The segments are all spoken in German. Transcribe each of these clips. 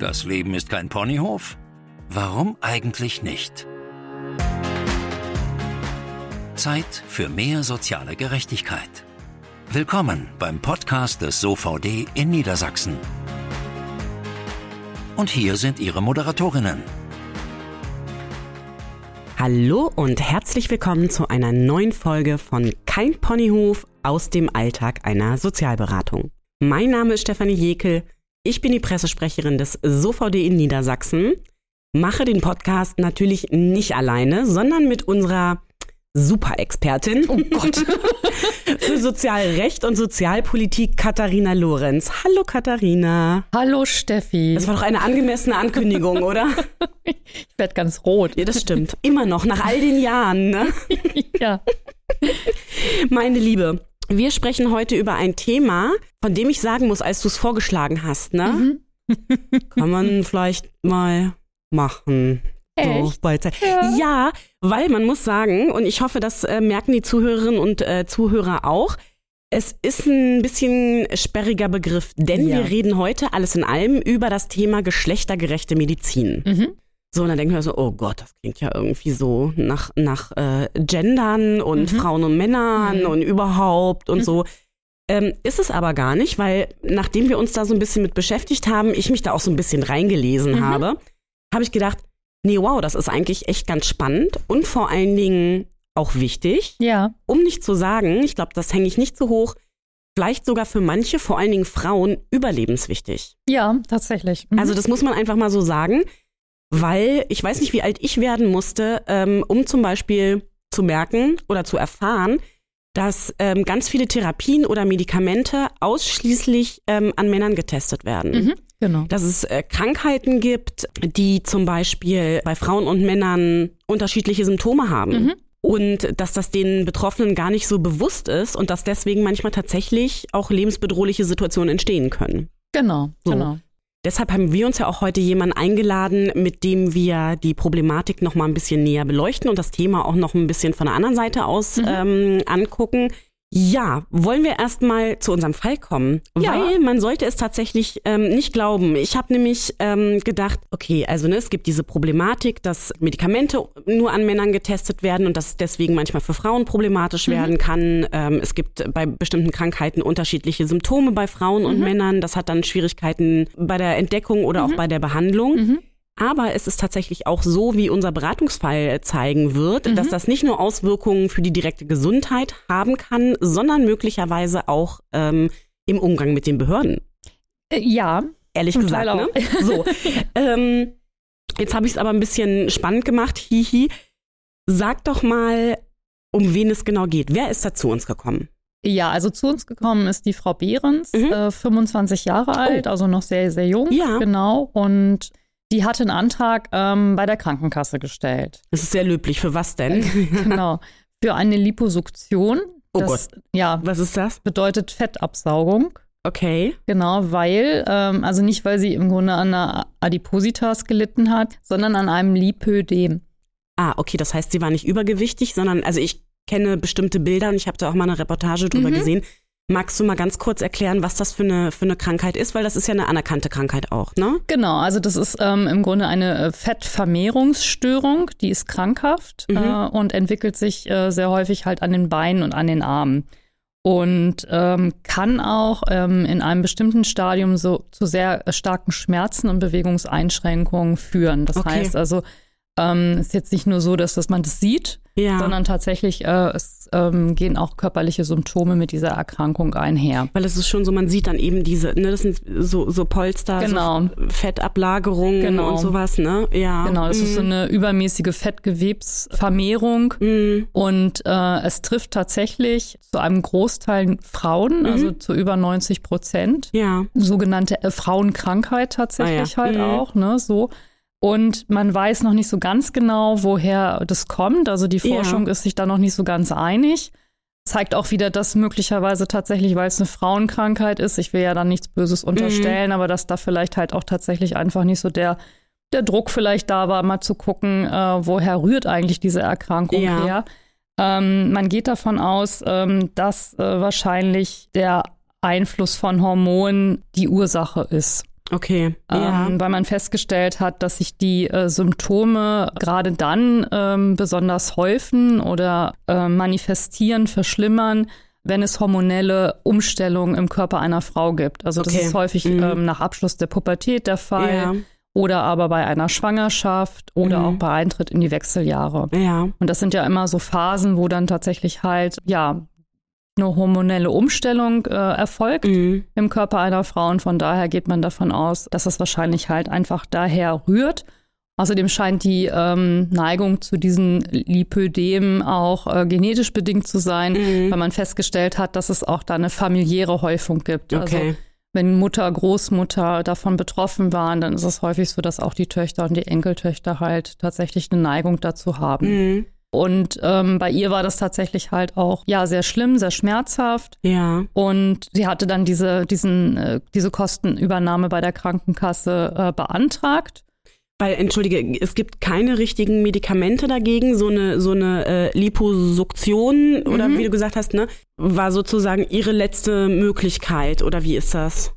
Das Leben ist kein Ponyhof? Warum eigentlich nicht? Zeit für mehr soziale Gerechtigkeit. Willkommen beim Podcast des SOVD in Niedersachsen. Und hier sind Ihre Moderatorinnen. Hallo und herzlich willkommen zu einer neuen Folge von Kein Ponyhof aus dem Alltag einer Sozialberatung. Mein Name ist Stefanie Jekel. Ich bin die Pressesprecherin des SOVD in Niedersachsen, mache den Podcast natürlich nicht alleine, sondern mit unserer Superexpertin oh Gott. für Sozialrecht und Sozialpolitik Katharina Lorenz. Hallo Katharina. Hallo Steffi. Das war doch eine angemessene Ankündigung, oder? Ich werde ganz rot. Ja, das stimmt. Immer noch, nach all den Jahren. Ne? Ja. Meine Liebe, wir sprechen heute über ein Thema, von dem ich sagen muss, als du es vorgeschlagen hast, ne? Mhm. Kann man vielleicht mal machen. Echt? So, ja. ja. weil man muss sagen, und ich hoffe, das äh, merken die Zuhörerinnen und äh, Zuhörer auch, es ist ein bisschen sperriger Begriff, denn ja. wir reden heute alles in allem über das Thema geschlechtergerechte Medizin. Mhm. So, und dann denken wir so, oh Gott, das klingt ja irgendwie so nach, nach äh, Gendern und mhm. Frauen und Männern mhm. und überhaupt und mhm. so. Ähm, ist es aber gar nicht, weil nachdem wir uns da so ein bisschen mit beschäftigt haben, ich mich da auch so ein bisschen reingelesen mhm. habe, habe ich gedacht, nee, wow, das ist eigentlich echt ganz spannend und vor allen Dingen auch wichtig. Ja. Um nicht zu sagen, ich glaube, das hänge ich nicht so hoch, vielleicht sogar für manche, vor allen Dingen Frauen, überlebenswichtig. Ja, tatsächlich. Mhm. Also das muss man einfach mal so sagen, weil ich weiß nicht, wie alt ich werden musste, ähm, um zum Beispiel zu merken oder zu erfahren, dass ähm, ganz viele Therapien oder Medikamente ausschließlich ähm, an Männern getestet werden. Mhm. Genau. Dass es äh, Krankheiten gibt, die zum Beispiel bei Frauen und Männern unterschiedliche Symptome haben. Mhm. Und dass das den Betroffenen gar nicht so bewusst ist und dass deswegen manchmal tatsächlich auch lebensbedrohliche Situationen entstehen können. Genau, so. genau. Deshalb haben wir uns ja auch heute jemanden eingeladen, mit dem wir die Problematik noch mal ein bisschen näher beleuchten und das Thema auch noch ein bisschen von der anderen Seite aus mhm. ähm, angucken. Ja, wollen wir erstmal zu unserem Fall kommen, ja. weil man sollte es tatsächlich ähm, nicht glauben. Ich habe nämlich ähm, gedacht, okay, also ne, es gibt diese Problematik, dass Medikamente nur an Männern getestet werden und dass deswegen manchmal für Frauen problematisch mhm. werden kann. Ähm, es gibt bei bestimmten Krankheiten unterschiedliche Symptome bei Frauen und mhm. Männern. Das hat dann Schwierigkeiten bei der Entdeckung oder mhm. auch bei der Behandlung. Aber es ist tatsächlich auch so, wie unser Beratungsfall zeigen wird, mhm. dass das nicht nur Auswirkungen für die direkte Gesundheit haben kann, sondern möglicherweise auch ähm, im Umgang mit den Behörden. Äh, ja. Ehrlich gesagt. Ne? So. ähm, jetzt habe ich es aber ein bisschen spannend gemacht. Hihi. Sag doch mal, um wen es genau geht. Wer ist da zu uns gekommen? Ja, also zu uns gekommen ist die Frau Behrens, mhm. äh, 25 Jahre alt, oh. also noch sehr, sehr jung. Ja. Genau. Und die hatte einen Antrag ähm, bei der Krankenkasse gestellt. Das ist sehr löblich. Für was denn? genau. Für eine Liposuktion. Oh das, Gott. Ja. Was ist das? Bedeutet Fettabsaugung. Okay. Genau, weil, ähm, also nicht, weil sie im Grunde an einer Adipositas gelitten hat, sondern an einem Lipödem. Ah, okay, das heißt, sie war nicht übergewichtig, sondern, also ich kenne bestimmte Bilder und ich habe da auch mal eine Reportage drüber mhm. gesehen. Magst du mal ganz kurz erklären, was das für eine, für eine Krankheit ist? Weil das ist ja eine anerkannte Krankheit auch, ne? Genau, also das ist ähm, im Grunde eine äh, Fettvermehrungsstörung, die ist krankhaft mhm. äh, und entwickelt sich äh, sehr häufig halt an den Beinen und an den Armen. Und ähm, kann auch ähm, in einem bestimmten Stadium so zu sehr starken Schmerzen und Bewegungseinschränkungen führen. Das okay. heißt also, ähm, ist jetzt nicht nur so, dass, dass man das sieht, ja. sondern tatsächlich äh, es ähm, gehen auch körperliche Symptome mit dieser Erkrankung einher. Weil es ist schon so, man sieht dann eben diese, ne, das sind so, so Polster, genau. so Fettablagerungen genau. und sowas, ne? Ja. Genau, es mhm. ist so mhm. eine übermäßige Fettgewebsvermehrung mhm. und äh, es trifft tatsächlich zu einem Großteil Frauen, mhm. also zu über 90 Prozent. Ja. Sogenannte äh, Frauenkrankheit tatsächlich ah, ja. halt mhm. auch, ne? So. Und man weiß noch nicht so ganz genau, woher das kommt. Also die Forschung ja. ist sich da noch nicht so ganz einig. Zeigt auch wieder, dass möglicherweise tatsächlich, weil es eine Frauenkrankheit ist, ich will ja dann nichts Böses unterstellen, mhm. aber dass da vielleicht halt auch tatsächlich einfach nicht so der, der Druck vielleicht da war, mal zu gucken, äh, woher rührt eigentlich diese Erkrankung ja. her. Ähm, man geht davon aus, ähm, dass äh, wahrscheinlich der Einfluss von Hormonen die Ursache ist. Okay. Ähm, ja. weil man festgestellt hat, dass sich die äh, Symptome gerade dann ähm, besonders häufen oder äh, manifestieren, verschlimmern, wenn es hormonelle Umstellungen im Körper einer Frau gibt. Also das Okay. ist häufig Mhm. ähm, nach Abschluss der Pubertät der Fall Ja. oder aber bei einer Schwangerschaft oder Mhm. auch bei Eintritt in die Wechseljahre. Ja. Und das sind ja immer so Phasen, wo dann tatsächlich halt, ja, eine hormonelle Umstellung äh, erfolgt Mhm. im Körper einer Frau und von daher geht man davon aus, dass es wahrscheinlich halt einfach daher rührt. Außerdem scheint die ähm, Neigung zu diesen Lipödemen auch äh, genetisch bedingt zu sein, Mhm. weil man festgestellt hat, dass es auch da eine familiäre Häufung gibt. Also Okay. wenn Mutter, Großmutter davon betroffen waren, dann ist es häufig so, dass auch die Töchter und die Enkeltöchter halt tatsächlich eine Neigung dazu haben. Mhm. Und ähm, bei ihr war das tatsächlich halt auch ja sehr schlimm, sehr schmerzhaft. Ja. Und sie hatte dann diese, diesen, äh, diese Kostenübernahme bei der Krankenkasse äh, beantragt. Weil, entschuldige, es gibt keine richtigen Medikamente dagegen. So eine, so eine äh, Liposuktion oder Mhm. wie du gesagt hast, ne, war sozusagen ihre letzte Möglichkeit. Oder wie ist das?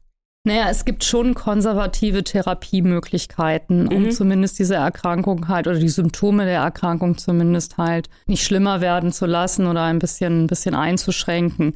Naja, es gibt schon konservative Therapiemöglichkeiten, um Mhm. zumindest diese Erkrankung halt oder die Symptome der Erkrankung zumindest halt nicht schlimmer werden zu lassen oder ein bisschen, ein bisschen einzuschränken.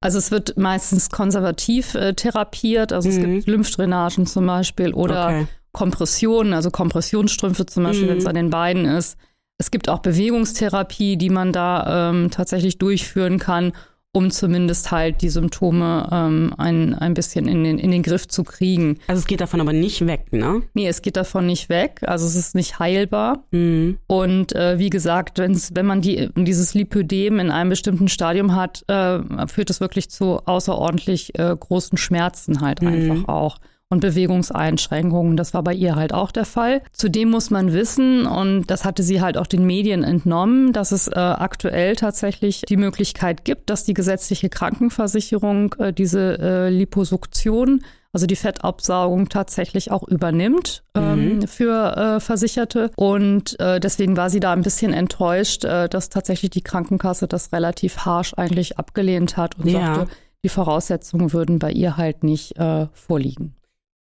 Also es wird meistens konservativ äh, therapiert, also es Mhm. gibt Lymphdrainagen zum Beispiel oder Okay. Kompressionen, also Kompressionsstrümpfe zum Beispiel, Mhm. wenn es an den Beinen ist. Es gibt auch Bewegungstherapie, die man da ähm, tatsächlich durchführen kann, um zumindest halt die Symptome ähm, ein, ein bisschen in den, in den Griff zu kriegen. Also es geht davon aber nicht weg, ne? Nee, es geht davon nicht weg, also es ist nicht heilbar. Mhm. Und äh, wie gesagt, wenn's, wenn man die, dieses Lipödem in einem bestimmten Stadium hat, äh, führt es wirklich zu außerordentlich äh, großen Schmerzen halt Mhm. einfach auch. Und Bewegungseinschränkungen. Das war bei ihr halt auch der Fall. Zudem muss man wissen, und das hatte sie halt auch den Medien entnommen, dass es äh, aktuell tatsächlich die Möglichkeit gibt, dass die gesetzliche Krankenversicherung äh, diese äh, Liposuktion, also die Fettabsaugung tatsächlich auch übernimmt ähm, für äh, Versicherte. Und äh, deswegen war sie da ein bisschen enttäuscht, äh, dass tatsächlich die Krankenkasse das relativ harsch eigentlich abgelehnt hat und Ja. sagte, die Voraussetzungen würden bei ihr halt nicht äh, vorliegen.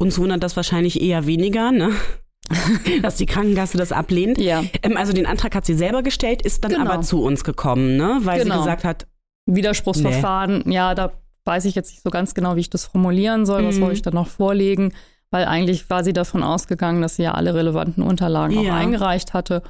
Uns wundert das wahrscheinlich eher weniger, ne? Dass die Krankenkasse das ablehnt. Ja. Ähm, also den Antrag hat sie selber gestellt, ist dann Genau. aber zu uns gekommen, ne? Weil sie Genau. gesagt hat, Widerspruchsverfahren, ja, da weiß ich jetzt nicht so ganz genau, wie ich das formulieren soll. Was Mhm. soll ich da noch vorlegen? Weil eigentlich war sie davon ausgegangen, dass sie ja alle relevanten Unterlagen auch Ja. eingereicht hatte.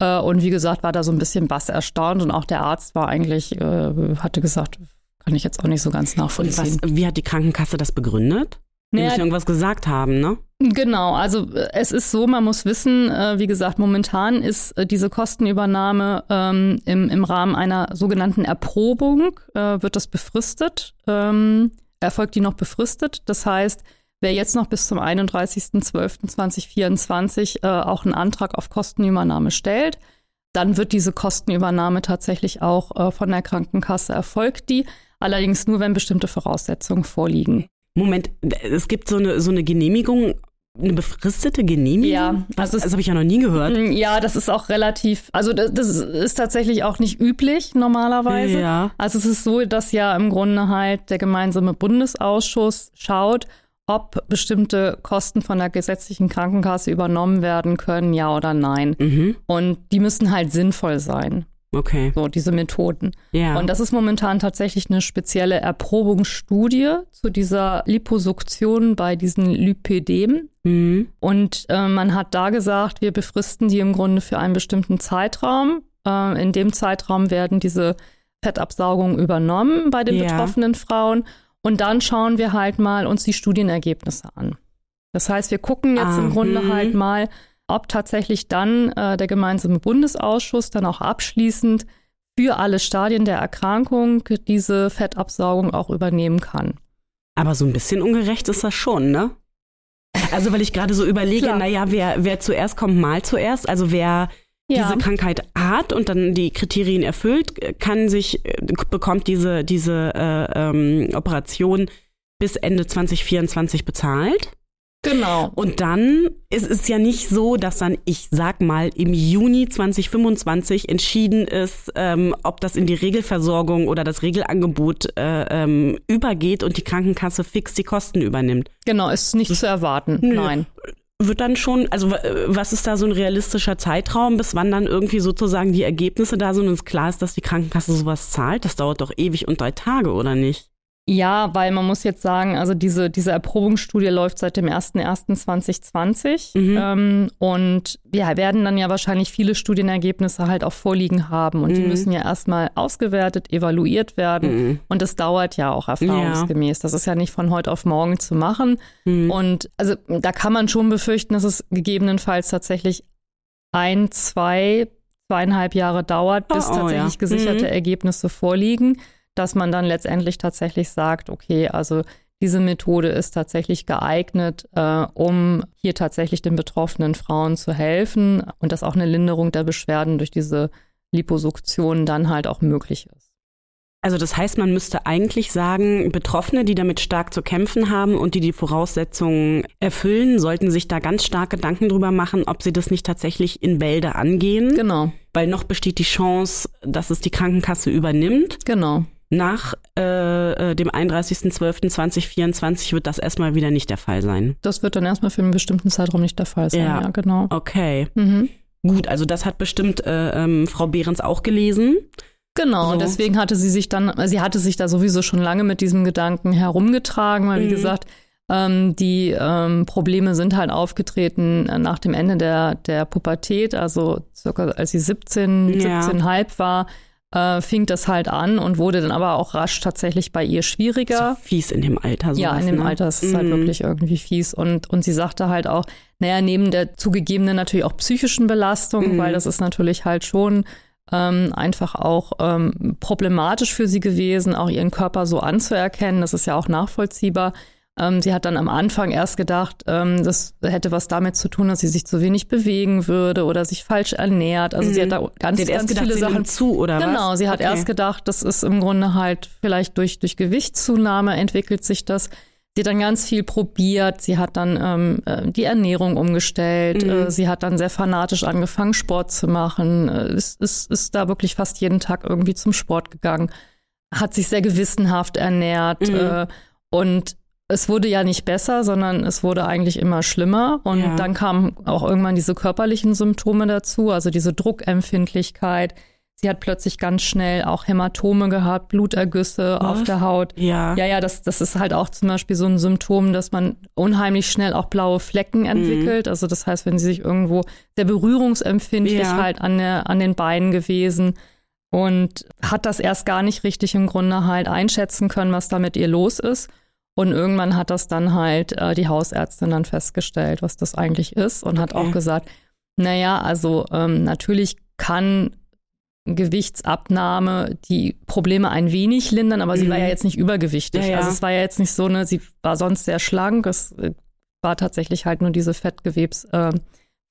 Äh, Und wie gesagt, war da so ein bisschen bass erstaunt und auch der Arzt war eigentlich, äh, hatte gesagt, kann ich jetzt auch nicht so ganz und was, nachvollziehen. wie hat die Krankenkasse das begründet? Die Naja, müssen irgendwas gesagt haben, ne? Genau, also äh, es ist so, man muss wissen, äh, wie gesagt, momentan ist äh, diese Kostenübernahme ähm, im, im Rahmen einer sogenannten Erprobung, äh, wird das befristet, ähm, erfolgt die noch befristet. Das heißt, wer jetzt noch bis zum 31.12.2024 äh, auch einen Antrag auf Kostenübernahme stellt, dann wird diese Kostenübernahme tatsächlich auch äh, von der Krankenkasse erfolgt die, allerdings nur, wenn bestimmte Voraussetzungen vorliegen. Moment, es gibt so eine, so eine Genehmigung, eine befristete Genehmigung? Ja, Was, das das habe ich ja noch nie gehört. Mm, Ja, das ist auch relativ, also das, das ist tatsächlich auch nicht üblich normalerweise. Ja. Also es ist so, dass ja im Grunde halt der gemeinsame Bundesausschuss schaut, ob bestimmte Kosten von der gesetzlichen Krankenkasse übernommen werden können, ja oder nein. Mhm. Und die müssen halt sinnvoll sein, Okay. so diese Methoden. Ja. Und das ist momentan tatsächlich eine spezielle Erprobungsstudie zu dieser Liposuktion bei diesen Lipödemen. mhm. Und äh, man hat da gesagt, wir befristen die im Grunde für einen bestimmten Zeitraum. Äh, in dem Zeitraum werden diese Fettabsaugungen übernommen bei den Ja. betroffenen Frauen. Und dann schauen wir halt mal uns die Studienergebnisse an. Das heißt, wir gucken jetzt Ah, im Grunde hm. halt mal, ob tatsächlich dann äh, der gemeinsame Bundesausschuss dann auch abschließend für alle Stadien der Erkrankung diese Fettabsaugung auch übernehmen kann. Aber so ein bisschen ungerecht ist das schon, ne? Also, weil ich gerade so überlege, naja, wer, wer zuerst kommt, mal zuerst. Also, wer diese Krankheit hat und dann die Kriterien erfüllt, kann sich, äh, bekommt diese, diese äh, ähm, Operation bis Ende 2024 bezahlt. Genau. Und dann ist es ja nicht so, dass dann, ich sag mal, im Juni 2025 entschieden ist, ähm, ob das in die Regelversorgung oder das Regelangebot äh, ähm, übergeht und die Krankenkasse fix die Kosten übernimmt. Genau, ist nicht zu erwarten. Nö. Nein. Wird dann schon, also was ist da so ein realistischer Zeitraum, bis wann dann irgendwie sozusagen die Ergebnisse da sind und es klar ist, dass die Krankenkasse sowas zahlt? Das dauert doch ewig und drei Tage, oder nicht? Ja, weil man muss jetzt sagen, also diese, diese Erprobungsstudie läuft seit dem 01.01.2020 Mhm. ähm, und wir werden dann ja wahrscheinlich viele Studienergebnisse halt auch vorliegen haben und die Mhm. müssen ja erstmal ausgewertet, evaluiert werden Mhm. und das dauert ja auch erfahrungsgemäß. Das ist ja nicht von heute auf morgen zu machen Mhm. und also da kann man schon befürchten, dass es gegebenenfalls tatsächlich ein, zwei, zweieinhalb Jahre dauert, bis Oh, oh, tatsächlich ja. gesicherte Mhm. Ergebnisse vorliegen, dass man dann letztendlich tatsächlich sagt, okay, also diese Methode ist tatsächlich geeignet, äh, um hier tatsächlich den betroffenen Frauen zu helfen und dass auch eine Linderung der Beschwerden durch diese Liposuktion dann halt auch möglich ist. Also das heißt, man müsste eigentlich sagen, Betroffene, die damit stark zu kämpfen haben und die die Voraussetzungen erfüllen, sollten sich da ganz stark Gedanken drüber machen, ob sie das nicht tatsächlich in Bälde angehen, Genau, weil noch besteht die Chance, dass es die Krankenkasse übernimmt. genau. Nach äh, äh, dem 31.12.2024 wird das erstmal wieder nicht der Fall sein. Das wird dann erstmal für einen bestimmten Zeitraum nicht der Fall sein. Ja. Ja, genau. Okay, Mhm. gut, also das hat bestimmt äh, ähm, Frau Behrens auch gelesen. Genau, So. deswegen hatte sie sich dann, sie hatte sich da sowieso schon lange mit diesem Gedanken herumgetragen, weil wie Mhm. gesagt, ähm, die ähm, Probleme sind halt aufgetreten nach dem Ende der, der Pubertät, also circa als sie 17, Ja. 17,5 war, äh, fing das halt an und wurde dann aber auch rasch tatsächlich bei ihr schwieriger. So fies in dem Alter. Ja, sowas, in dem ne? Alter ist es halt Mhm. wirklich irgendwie fies. Und, und sie sagte halt auch, naja, neben der zugegebenen natürlich auch psychischen Belastung, Mhm. weil das ist natürlich halt schon ähm, einfach auch ähm, problematisch für sie gewesen, auch ihren Körper so anzuerkennen. Das ist ja auch nachvollziehbar. Ähm, sie hat dann am Anfang erst gedacht, ähm, das hätte was damit zu tun, dass sie sich zu wenig bewegen würde oder sich falsch ernährt. Also sie hat da ganz, Mhm. Sie hat ganz gedacht, viele Sachen zu, oder was? Genau, sie hat Okay. erst gedacht, das ist im Grunde halt vielleicht durch, durch Gewichtszunahme entwickelt sich das. Sie hat dann ganz viel probiert. Sie hat dann ähm, äh, die Ernährung umgestellt. Mhm. Äh, sie hat dann sehr fanatisch angefangen, Sport zu machen. Äh, ist, ist, ist da wirklich fast jeden Tag irgendwie zum Sport gegangen. Hat sich sehr gewissenhaft ernährt. Mhm. Äh, und es wurde ja nicht besser, sondern es wurde eigentlich immer schlimmer. Und Ja. dann kamen auch irgendwann diese körperlichen Symptome dazu, also diese Druckempfindlichkeit. Sie hat plötzlich ganz schnell auch Hämatome gehabt, Blutergüsse auf Was? der Haut. Ja. Ja, ja, das, das ist halt auch zum Beispiel so ein Symptom, dass man unheimlich schnell auch blaue Flecken entwickelt. Also das heißt, wenn sie sich irgendwo sehr berührungsempfindlich Ja. halt an, der, an den Beinen gewesen und hat das erst gar nicht richtig im Grunde halt einschätzen können, was da mit ihr los ist. Und irgendwann hat das dann halt äh, die Hausärztin dann festgestellt, was das eigentlich ist und hat Okay. auch gesagt, naja, also ähm, natürlich kann Gewichtsabnahme die Probleme ein wenig lindern, aber sie Mhm. war ja jetzt nicht übergewichtig. Ja, ja. Also es war ja jetzt nicht so, ne, sie war sonst sehr schlank, es äh, war tatsächlich halt nur diese Fettgewebsvermehrung äh,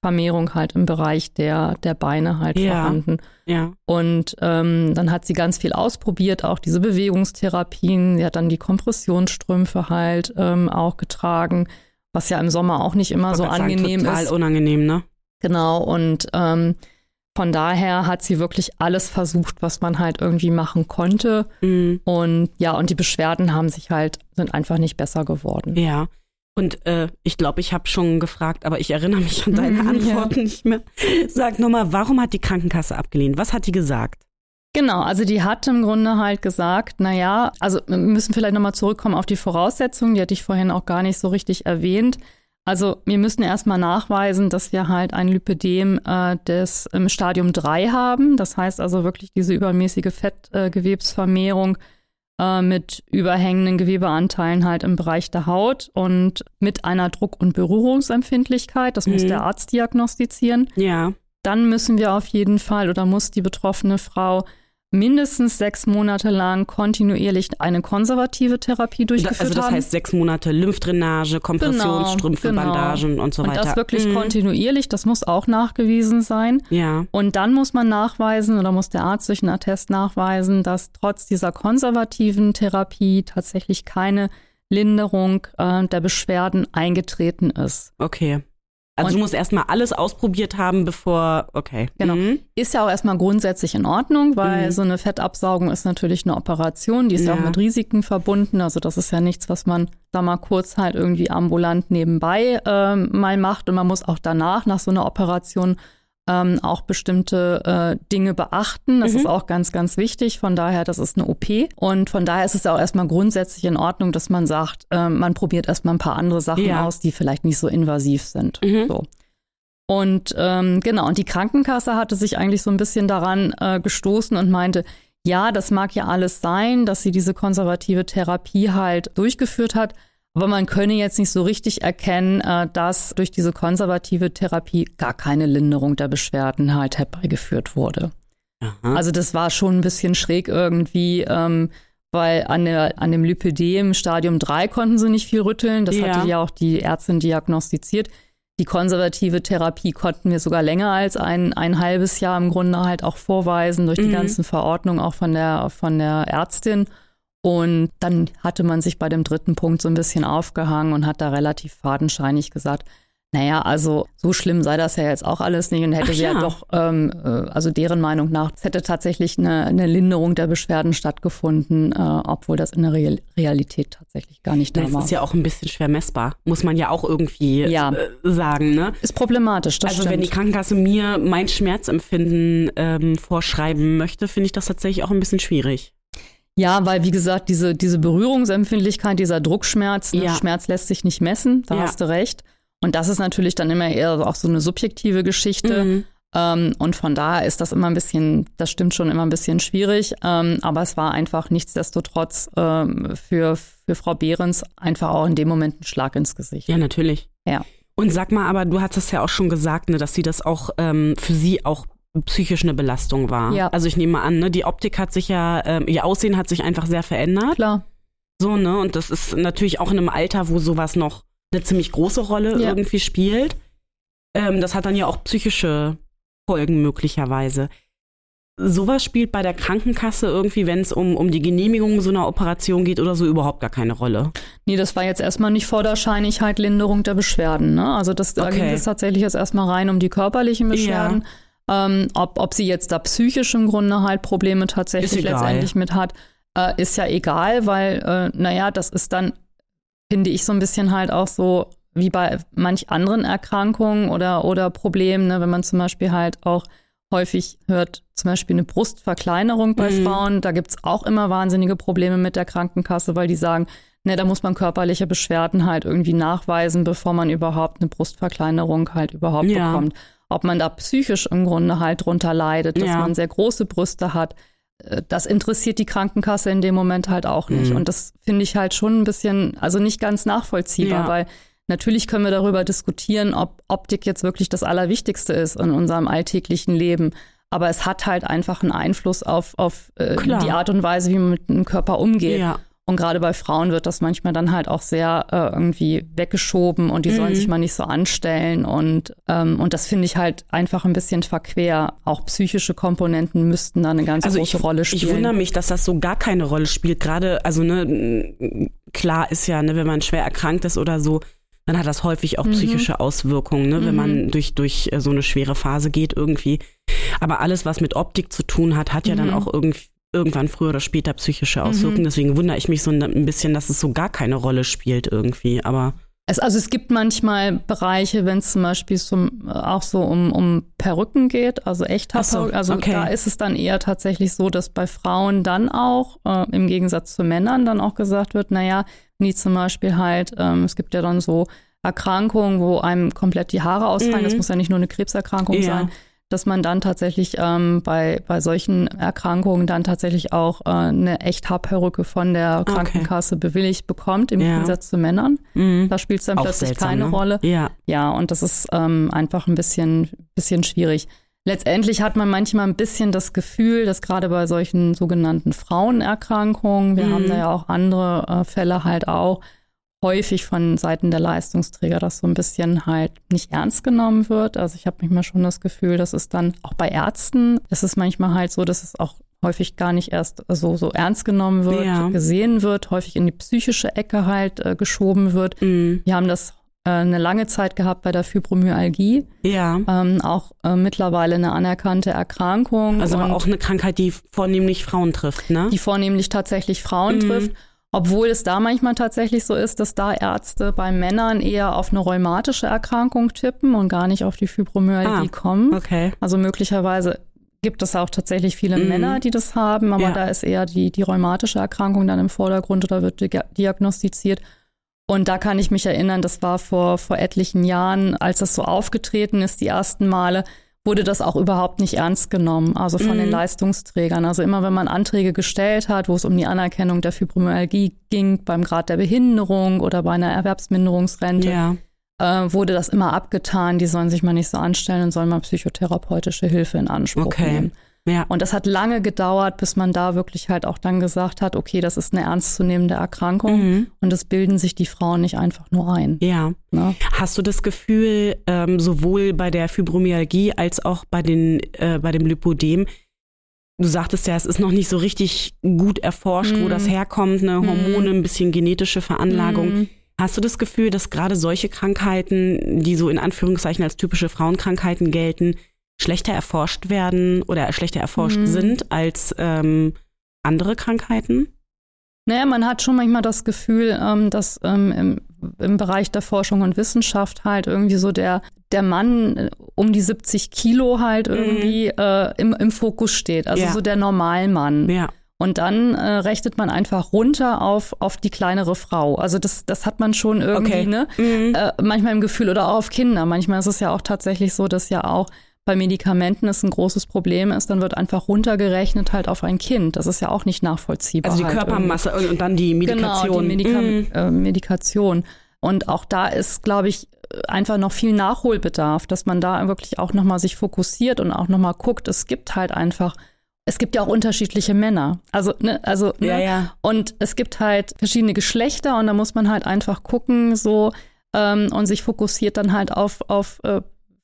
Vermehrung halt im Bereich der, der Beine halt Ja. vorhanden. Ja. Und ähm, dann hat sie ganz viel ausprobiert, auch diese Bewegungstherapien. Sie hat dann die Kompressionsstrümpfe halt ähm, auch getragen, was ja im Sommer auch nicht immer so grad sagen, angenehm total ist. unangenehm, ne? Genau, und ähm, von daher hat sie wirklich alles versucht, was man halt irgendwie machen konnte. Mhm. Und ja, und die Beschwerden haben sich halt, sind einfach nicht besser geworden. Ja. Und äh, ich glaube, ich habe schon gefragt, aber ich erinnere mich an deine Mhm, Antworten nicht mehr. Sag nochmal, warum hat die Krankenkasse abgelehnt? Was hat die gesagt? Genau, also die hat im Grunde halt gesagt, na ja, also wir müssen vielleicht nochmal zurückkommen auf die Voraussetzungen, die hatte ich vorhin auch gar nicht so richtig erwähnt. Also wir müssen erstmal nachweisen, dass wir halt ein Lipödem äh, des im Stadium 3 haben. Das heißt also wirklich diese übermäßige Fettgewebsvermehrung äh, mit überhängenden Gewebeanteilen halt im Bereich der Haut und mit einer Druck- und Berührungsempfindlichkeit. Das muss Mhm. der Arzt diagnostizieren Ja. dann müssen wir auf jeden Fall oder muss die betroffene Frau mindestens sechs Monate lang kontinuierlich eine konservative Therapie durchgeführt also das haben. heißt sechs Monate Lymphdrainage, Kompressionsstrümpfe, Genau, genau. Bandagen und so und weiter. das wirklich Mhm. kontinuierlich, das muss auch nachgewiesen sein. Ja. Und dann muss man nachweisen oder muss der Arzt durch einen Attest nachweisen, dass trotz dieser konservativen Therapie tatsächlich keine Linderung äh, der Beschwerden eingetreten ist. Okay. Also Und- du musst erstmal alles ausprobiert haben, bevor. Okay. Genau. Mhm. Ist ja auch erstmal grundsätzlich in Ordnung, weil Mhm. so eine Fettabsaugung ist natürlich eine Operation, die ist ja, auch mit Risiken verbunden. Also das ist ja nichts, was man da mal kurz halt irgendwie ambulant nebenbei ähm, mal macht. Und man muss auch danach, nach so einer Operation, ähm, auch bestimmte äh, Dinge beachten. Das Mhm. ist auch ganz, ganz wichtig. Von daher, das ist eine OP. Und von daher ist es ja auch erstmal grundsätzlich in Ordnung, dass man sagt, ähm, man probiert erstmal ein paar andere Sachen Ja. aus, die vielleicht nicht so invasiv sind. Mhm. So. Und ähm, genau, und die Krankenkasse hatte sich eigentlich so ein bisschen daran äh, gestoßen und meinte, ja, das mag ja alles sein, dass sie diese konservative Therapie halt durchgeführt hat, aber man könne jetzt nicht so richtig erkennen, äh, dass durch diese konservative Therapie gar keine Linderung der Beschwerden halt herbeigeführt wurde. Aha. Also das war schon ein bisschen schräg irgendwie, ähm, weil an, der, an dem Lipödem Stadium 3 konnten sie nicht viel rütteln. Das Ja. hatte ja auch die Ärztin diagnostiziert. Die konservative Therapie konnten wir sogar länger als ein, ein halbes Jahr im Grunde halt auch vorweisen durch die Mhm. ganzen Verordnungen auch von der, von der Ärztin. Und dann hatte man sich bei dem dritten Punkt so ein bisschen aufgehangen und hat da relativ fadenscheinig gesagt, naja, also so schlimm sei das ja jetzt auch alles nicht und hätte Ach sie ja, ja. doch, ähm, äh, also deren Meinung nach, es hätte tatsächlich eine, eine Linderung der Beschwerden stattgefunden, äh, obwohl das in der Real Realität tatsächlich gar nicht da Das war. ist ja auch ein bisschen schwer messbar, muss man ja auch irgendwie Ja. äh, sagen, ne? Ist problematisch, das also stimmt. wenn die Krankenkasse mir mein Schmerzempfinden ähm, vorschreiben möchte, finde ich das tatsächlich auch ein bisschen schwierig. Ja, weil wie gesagt, diese, diese Berührungsempfindlichkeit, dieser Druckschmerz, ne, Ja. Schmerz lässt sich nicht messen, da Ja. hast du recht. Und das ist natürlich dann immer eher auch so eine subjektive Geschichte. Mhm. Ähm, und von daher ist das immer ein bisschen, das stimmt schon immer ein bisschen schwierig. Ähm, aber es war einfach nichtsdestotrotz ähm, für, für Frau Behrens einfach auch in dem Moment ein Schlag ins Gesicht. Ja, natürlich. Ja. Und sag mal, aber du hattest ja auch schon gesagt, ne, dass sie das auch ähm, für sie auch psychisch eine Belastung war. Ja. Also ich nehme an, ne, die Optik hat sich ja, ähm, ihr Aussehen hat sich einfach sehr verändert. Klar. So, ne? Und das ist natürlich auch in einem Alter, wo sowas noch eine ziemlich große Rolle Ja. irgendwie spielt. Ähm, das hat dann ja auch psychische Folgen möglicherweise. Sowas spielt bei der Krankenkasse irgendwie, wenn es um, um die Genehmigung so einer Operation geht oder so, überhaupt gar keine Rolle. Nee, das war jetzt erstmal nicht vorderscheinig halt Linderung der Beschwerden. Ne? Also das, da Okay. ging es tatsächlich jetzt erstmal rein um die körperlichen Beschwerden. Ähm, ob, ob sie jetzt da psychisch im Grunde halt Probleme tatsächlich letztendlich mit hat, äh, ist ja egal, weil, äh, naja, das ist dann, finde ich, so ein bisschen halt auch so wie bei manch anderen Erkrankungen oder, oder Problemen, ne? wenn man zum Beispiel halt auch häufig hört, zum Beispiel eine Brustverkleinerung bei Mhm. Frauen, da gibt's auch immer wahnsinnige Probleme mit der Krankenkasse, weil die sagen, ne, da muss man körperliche Beschwerden halt irgendwie nachweisen, bevor man überhaupt eine Brustverkleinerung halt überhaupt Ja. bekommt. Ob man da psychisch im Grunde halt drunter leidet, dass Ja. man sehr große Brüste hat, äh, das interessiert die Krankenkasse in dem Moment halt auch nicht. Mhm. Und das finde ich halt schon ein bisschen, also nicht ganz nachvollziehbar, Ja. weil natürlich können wir darüber diskutieren, ob Optik jetzt wirklich das Allerwichtigste ist in unserem alltäglichen Leben. Aber es hat halt einfach einen Einfluss auf, auf äh, Klar. die Art und Weise, wie man mit dem Körper umgeht. Ja. Und gerade bei Frauen wird das manchmal dann halt auch sehr äh, irgendwie weggeschoben und die sollen Mhm. sich mal nicht so anstellen. Und, ähm, und das finde ich halt einfach ein bisschen verquer. Auch psychische Komponenten müssten da eine ganz Also große ich, Rolle ich spielen. wundere mich, dass das so gar keine Rolle spielt. Gerade, also ne, klar ist ja, ne, wenn man schwer erkrankt ist oder so, dann hat das häufig auch Mhm. psychische Auswirkungen, ne, wenn Mhm. man durch, durch äh, so eine schwere Phase geht irgendwie. Aber alles, was mit Optik zu tun hat, hat ja dann Mhm. auch irgendwie irgendwann früher oder später psychische Auswirkungen. Mhm. Deswegen wundere ich mich so ein bisschen, dass es so gar keine Rolle spielt irgendwie. Aber Es, also es gibt manchmal Bereiche, wenn es zum Beispiel zum, auch so um, um Perücken geht, also Ach so. Also okay. da ist es dann eher tatsächlich so, dass bei Frauen dann auch, äh, im Gegensatz zu Männern, dann auch gesagt wird, naja, nie zum Beispiel halt, ähm, es gibt ja dann so Erkrankungen, wo einem komplett die Haare ausfallen. Mhm. Das muss ja nicht nur eine Krebserkrankung Ja. sein. Dass man dann tatsächlich ähm, bei, bei solchen Erkrankungen dann tatsächlich auch äh, eine Echthaarperücke von der Okay. Krankenkasse bewilligt bekommt, im Ja. Gegensatz zu Männern. mh, Da spielt es dann auch plötzlich seltsam, keine ne? Rolle. Ja. Ja, und das ist ähm, einfach ein bisschen, bisschen schwierig. Letztendlich hat man manchmal ein bisschen das Gefühl, dass gerade bei solchen sogenannten Frauenerkrankungen, wir Mhm. haben da ja auch andere äh, Fälle halt auch, häufig von Seiten der Leistungsträger das so ein bisschen halt nicht ernst genommen wird. Also ich habe manchmal schon das Gefühl, dass es dann auch bei Ärzten ist es manchmal halt so, dass es auch häufig gar nicht erst so, so ernst genommen wird, Ja. gesehen wird, häufig in die psychische Ecke halt äh, geschoben wird. Mhm. Wir haben das äh, eine lange Zeit gehabt bei der Fibromyalgie, Ja. ähm, auch äh, mittlerweile eine anerkannte Erkrankung. Also auch eine Krankheit, die vornehmlich Frauen trifft, ne? die vornehmlich tatsächlich Frauen Mhm. trifft. Obwohl es da manchmal tatsächlich so ist, dass da Ärzte bei Männern eher auf eine rheumatische Erkrankung tippen und gar nicht auf die Fibromyalgie Ah, kommen. Okay. Also möglicherweise gibt es auch tatsächlich viele Mhm. Männer, die das haben, aber Ja. da ist eher die, die rheumatische Erkrankung dann im Vordergrund oder wird dia- diagnostiziert. Und da kann ich mich erinnern, das war vor, vor etlichen Jahren, als das so aufgetreten ist, die ersten Male, wurde das auch überhaupt nicht ernst genommen, also von den Mhm. Leistungsträgern. Also immer, wenn man Anträge gestellt hat, wo es um die Anerkennung der Fibromyalgie ging, beim Grad der Behinderung oder bei einer Erwerbsminderungsrente, Ja. äh, wurde das immer abgetan, die sollen sich mal nicht so anstellen und sollen mal psychotherapeutische Hilfe in Anspruch Okay. nehmen. Ja. Und das hat lange gedauert, bis man da wirklich halt auch dann gesagt hat, okay, das ist eine ernstzunehmende Erkrankung Mhm. und es bilden sich die Frauen nicht einfach nur ein. Ja. Ne? Hast du das Gefühl, ähm, sowohl bei der Fibromyalgie als auch bei, den, äh, bei dem Lipodem, du sagtest ja, es ist noch nicht so richtig gut erforscht, wo Mhm. das herkommt, ne? Hormone, ein bisschen genetische Veranlagung. Mhm. Hast du das Gefühl, dass gerade solche Krankheiten, die so in Anführungszeichen als typische Frauenkrankheiten gelten, schlechter erforscht werden oder schlechter erforscht Mhm. sind als ähm, andere Krankheiten? Naja, man hat schon manchmal das Gefühl, ähm, dass ähm, im, im Bereich der Forschung und Wissenschaft halt irgendwie so der, der Mann äh, um die 70 Kilo halt irgendwie äh, im, im Fokus steht. Also Mhm. Ja. so der Normalmann. Ja. Und dann äh, rechnet man einfach runter auf, auf die kleinere Frau. Also das, das hat man schon irgendwie, Okay. ne? Mhm. Äh, manchmal im Gefühl oder auch auf Kinder. Manchmal ist es ja auch tatsächlich so, dass ja auch bei Medikamenten es ein großes Problem ist, dann wird einfach runtergerechnet halt auf ein Kind. Das ist ja auch nicht nachvollziehbar. Also die halt Körpermasse und, und dann die Medikation. Genau, die Medika Mhm. äh, Medikation. Und auch da ist, glaube ich, einfach noch viel Nachholbedarf, dass man da wirklich auch nochmal sich fokussiert und auch nochmal guckt. Es gibt halt einfach, es gibt ja auch unterschiedliche Männer. Also, ne, also, ne? Ja, ja. Und es gibt halt verschiedene Geschlechter und da muss man halt einfach gucken, so, ähm, und sich fokussiert dann halt auf, auf äh,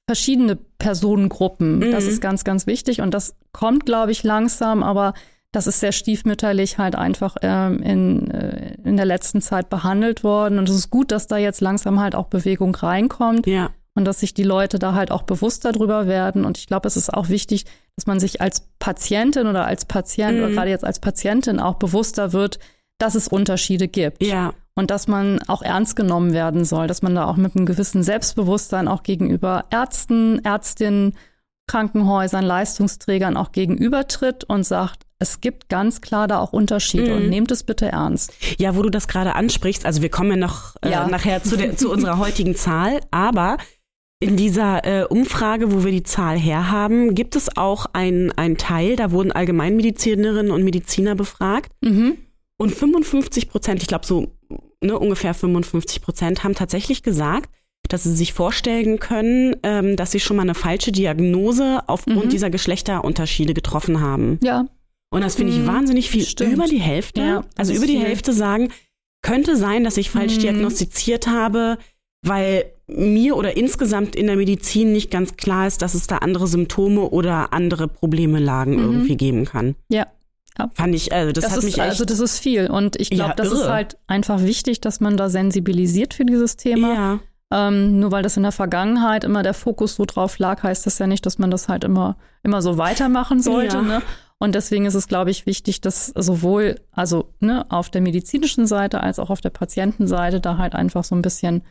verschiedene Personengruppen. Das Mhm. ist ganz, ganz wichtig und das kommt, glaube ich, langsam, aber das ist sehr stiefmütterlich halt einfach ähm, in, äh, in der letzten Zeit behandelt worden. Und es ist gut, dass da jetzt langsam halt auch Bewegung reinkommt Ja. und dass sich die Leute da halt auch bewusster drüber werden. Und ich glaube, es ist auch wichtig, dass man sich als Patientin oder als Patient oder Mhm. gerade jetzt als Patientin auch bewusster wird, dass es Unterschiede gibt. Ja. Und dass man auch ernst genommen werden soll, dass man da auch mit einem gewissen Selbstbewusstsein auch gegenüber Ärzten, Ärztinnen, Krankenhäusern, Leistungsträgern auch gegenübertritt und sagt, es gibt ganz klar da auch Unterschiede Mhm. und nehmt es bitte ernst. Ja, wo du das gerade ansprichst, also wir kommen ja noch äh, Ja. nachher zu, der, zu unserer heutigen Zahl, aber in dieser äh, Umfrage, wo wir die Zahl herhaben, gibt es auch einen Teil, da wurden Allgemeinmedizinerinnen und Mediziner befragt Mhm. Und 55 Prozent, ich glaube so ne, ungefähr 55 Prozent, haben tatsächlich gesagt, dass sie sich vorstellen können, ähm, dass sie schon mal eine falsche Diagnose aufgrund Mhm. dieser Geschlechterunterschiede getroffen haben. Ja, Und das finde ich Mhm, wahnsinnig viel. stimmt. Über die Hälfte, Ja, also über die viel. Hälfte sagen, könnte sein, dass ich falsch Mhm. diagnostiziert habe, weil mir oder insgesamt in der Medizin nicht ganz klar ist, dass es da andere Symptome oder andere Probleme lagen Mhm. irgendwie geben kann. ja. Fand ich, also das, Das, hat ist, mich echt. also das ist viel. Und ich glaube, Ja, das ist halt einfach wichtig, dass man da sensibilisiert für dieses Thema. ja, Ähm, nur weil das in der Vergangenheit immer der Fokus so drauf lag, heißt das ja nicht, dass man das halt immer, immer so weitermachen sollte. Ja. Ne? Und deswegen ist es, glaube ich, wichtig, dass sowohl, also ne, auf der medizinischen Seite als auch auf der Patientenseite da halt einfach so ein bisschen,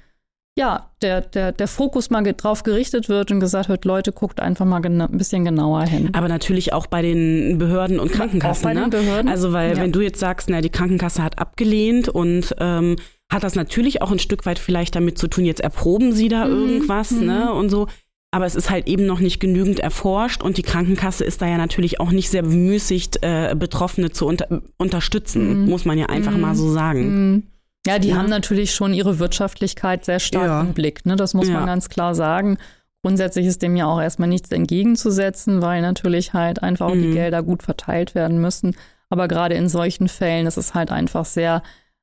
ja, der, der, der Fokus mal drauf gerichtet wird und gesagt wird, Leute, guckt einfach mal ein bisschen genauer hin. aber natürlich auch bei den Behörden und Krankenkassen. Auch bei ne? den Behörden. Also weil Ja. wenn du jetzt sagst, na die Krankenkasse hat abgelehnt und ähm, hat das natürlich auch ein Stück weit vielleicht damit zu tun, jetzt erproben sie da Mhm, irgendwas, ne und so. Aber es ist halt eben noch nicht genügend erforscht und die Krankenkasse ist da ja natürlich auch nicht sehr bemüßigt, äh, Betroffene zu unter unterstützen, Mhm. muss man ja einfach Mhm. mal so sagen. Mhm. Ja, die Ja. haben natürlich schon ihre Wirtschaftlichkeit sehr stark Ja. im Blick. Ne? Das muss Ja. man ganz klar sagen. Grundsätzlich ist dem ja auch erstmal nichts entgegenzusetzen, weil natürlich halt einfach auch die Mhm. Gelder gut verteilt werden müssen. Aber gerade in solchen Fällen ist es halt einfach sehr,